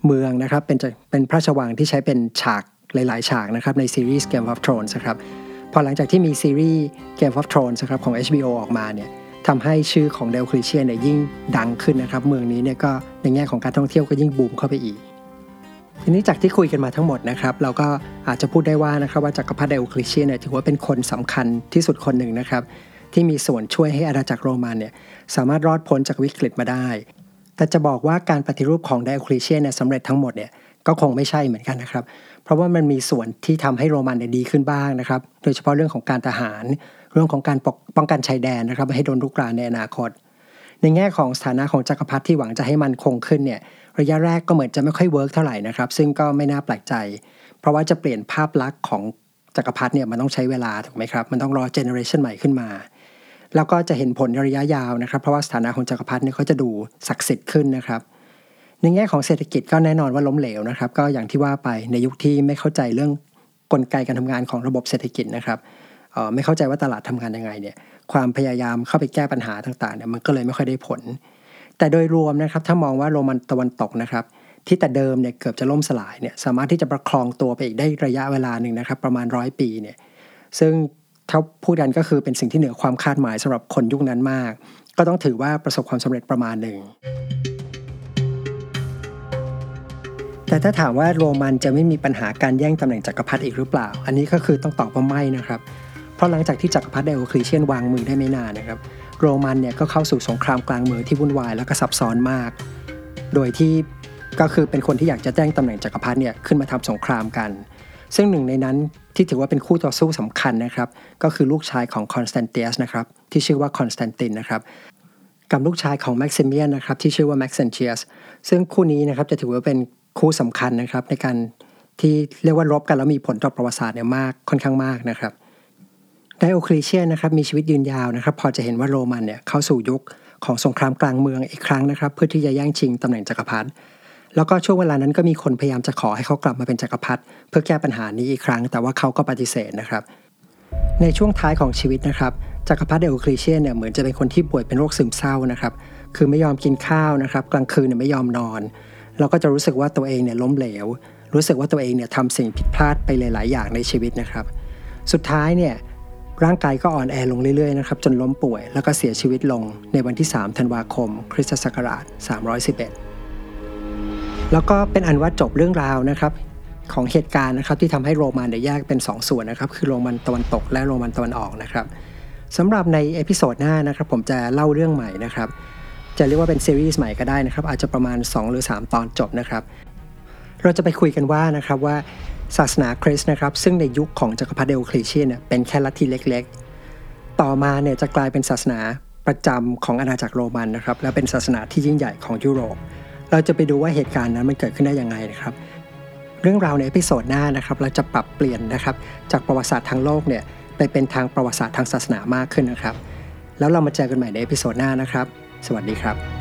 เมืองนะครับเป็นเป็นพระราชวังที่ใช้เป็นฉากหลาย ๆ ฉากนะครับในซีรีส์ Game of Thrones นะครับ พอหลังจากที่มีซีรีส์ Game of Thrones นะครับของ HBO ออกมาเนี่ยทำให้ชื่อของเดลคลิเชียนเนี่ยยิ่งดังขึ้นนะครับ เมืองนี้เนี่ยก็ในแง่ของการท่องเที่ยวก็ยิ่งบูมเข้าไปอีก ทีนี้จากที่คุยกันมาทั้งหมดนะครับ เราก็อาจจะพูดได้ว่านะครับว่าจักรพรรดิเดลคลิเชียนเนี่ยถือว่าเป็นคนสำคัญที่สุดคนหนึ่งนะครับ ที่มีส่วนช่วยให้อาณาจักรโรมันเนี่ยสามารถรอดพ้นจากวิกฤตมาได้ แต่จะบอกว่าการปฏิรูปของไดโอคลิเชียนเนี่ยสำเร็จทั้งหมดเนี่ยก็คงไม่ใช่เหมือนกันนะครับเพราะว่ามันมีส่วนที่ทำให้โรมันเนี่ยดีขึ้นบ้างนะครับ โดยเฉพาะเรื่องของการทหาร เรื่องของการปกป้องกันชายแดนนะครับไม่ให้โดนรุกรานในอนาคต ในแง่ของสถานะของจักรพรรดิที่หวังจะให้มั่นคงขึ้นเนี่ยระยะแรกก็เหมือนจะไม่ค่อย work เท่าไหร่นะครับ ซึ่งก็ไม่น่าแปลกใจ เพราะว่าจะเปลี่ยนภาพลักษณ์ของจักรพรรดิเนี่ยมันต้องใช้เวลาถูกไหมครับมันต้องรอ generation ใหม่ขึ้นมาแล้วก็จะเห็นผลระยะยาวนะครับ เพราะว่าสถานะของจักรพรรดิเนี่ยเขาจะดูศักดิ์สิทธิ์ขึ้นนะครับ ในแง่ของเศรษฐกิจก็แน่นอนว่าล้มเหลวนะครับ ก็อย่างที่ว่าไปในยุคที่ไม่เข้าใจเรื่องกลไกการทำงานของระบบเศรษฐกิจนะครับไม่เข้าใจว่าตลาดทำงานยังไงเนี่ยความพยายามเข้าไปแก้ปัญหาต่างๆเนี่ยมันก็เลยไม่ค่อยได้ผล แต่โดยรวมนะครับถ้ามองว่าโรมันตะวันตกนะครับ ที่แต่เดิมเนี่ยเกือบจะล่มสลายเนี่ยสามารถที่จะประคองตัวไปอีกได้ระยะเวลาหนึ่งนะครับ ประมาณร้อยปีเนี่ยซึ่งถ้าพูดกันก็คือเป็นสิ่งที่เหนือความคาดหมายสำหรับคนยุคนั้นมาก ก็ต้องถือว่าประสบความสำเร็จประมาณหนึ่ง แต่ถ้าถามว่าโรมันจะไม่มีปัญหาการแย่งตำแหน่งจักรพรรดิอีกหรือเปล่า อันนี้ก็คือต้องตอบว่าไม่นะครับ เพราะหลังจากที่จักรพรรดิไดโอคลีเชียนวางมือได้ไม่นานนะครับ โรมันเนี่ยก็เข้าสู่สงครามกลางเมืองที่วุ่นวายและก็ซับซ้อนมาก โดยที่ก็คือเป็นคนที่อยากจะแจ้งตำแหน่งจักรพรรดิเนี่ยขึ้นมาทำสงครามกัน ซึ่งหนึ่งในนั้นที่ถือว่าเป็นคู่ต่อสู้สำคัญนะครับ ก็คือลูกชายของคอนสแตนเตียสนะครับที่ชื่อว่าคอนสแตนตินนะครับกับลูกชายของแม็กซิเมียนนะครับที่ชื่อว่าแม็กเซนเชียสซึ่งคู่นี้นะครับจะถือว่าเป็น คู่สำคัญนะครับ ในการที่เรียกว่ารบกันแล้วมีผลต่อประวัติศาสตร์เนี่ยมากค่อนข้างมากนะครับไดโอคลีเชียนนะครับมีชีวิตยืนยาวนะครับ พอจะเห็นว่าโรมันเนี่ยเข้าสู่ยุคของสงครามกลางเมืองอีกครั้งนะครับ เพื่อที่จะแย่งชิงตำแหน่งจักรพรรดิแล้วก็ช่วงเวลานั้นก็มีคนพยายามจะขอให้เขากลับมาเป็นจกักรพรรดิเพื่อแก้ปัญหานี้อีกครั้ง แต่ว่าเขาก็ปฏิเสธนะครับ ในช่วงท้ายของชีวิตนะครับจักรพรรดิเดโอคลีเชียนเนี่ยเหมือนจะเป็นคนที่ป่วยเป็นโรคซึมเศร้านะครับ คือไม่ยอมกินข้าวนะครับ กลางคืนเนี่ยไม่ยอมนอน แล้วก็จะรู้สึกว่าตัวเองเนี่ยล้มเหลว รู้สึกว่าตัวเองเนี่ยทำสิ่งผิดพลาดไปหลาย ๆ อย่างในชีวิตนะครับ สุดท้ายเนี่ยร่างกายก็อ่อนแอลงเรื่อย ๆ นะครับ จนล้มป่วย แล้วก็เสียชีวิตลงในวันที่ 3 ธันวาคม คริสตศักราช 311 แล้วก็เป็นอันว่าจบเรื่องราวนะครับของเหตุการณ์นะครับที่ทำให้โรมันเนี่ยแยกเป็น 2 ส่วนนะครับคือโรมันตะวันตกและโรมันตะวันออกนะครับสำหรับใน episode หน้านะครับผมจะเล่าเรื่องใหม่นะครับ จะเรียกว่าเป็นซีรีส์ใหม่ก็ได้นะครับ อาจจะประมาณ 2 หรือ 3 ตอนจบนะครับ เราจะไปคุยกันว่านะครับว่าศาสนาคริสต์นะครับ ซึ่งในยุคของจักรพรรดิเดโอคลีเชียนเนี่ยเป็นแค่ลัทธิเล็กๆ ต่อมาเนี่ยจะกลายเป็นศาสนาประจำของอาณาจักรโรมันนะครับ และเป็นศาสนาที่ยิ่งใหญ่ของยุโรป เราจะไปดูว่าเหตุการณ์นั้นมันเกิดขึ้นได้ยังไงนะครับ เรื่องราวใน episode หน้านะครับ เราจะปรับเปลี่ยนนะครับ จากประวัติศาสตร์ทางโลกเนี่ยไปเป็นทางประวัติศาสตร์ทางศาสนามากขึ้นนะครับ แล้วเรามาเจอกันใหม่ใน episode หน้านะครับ สวัสดีครับ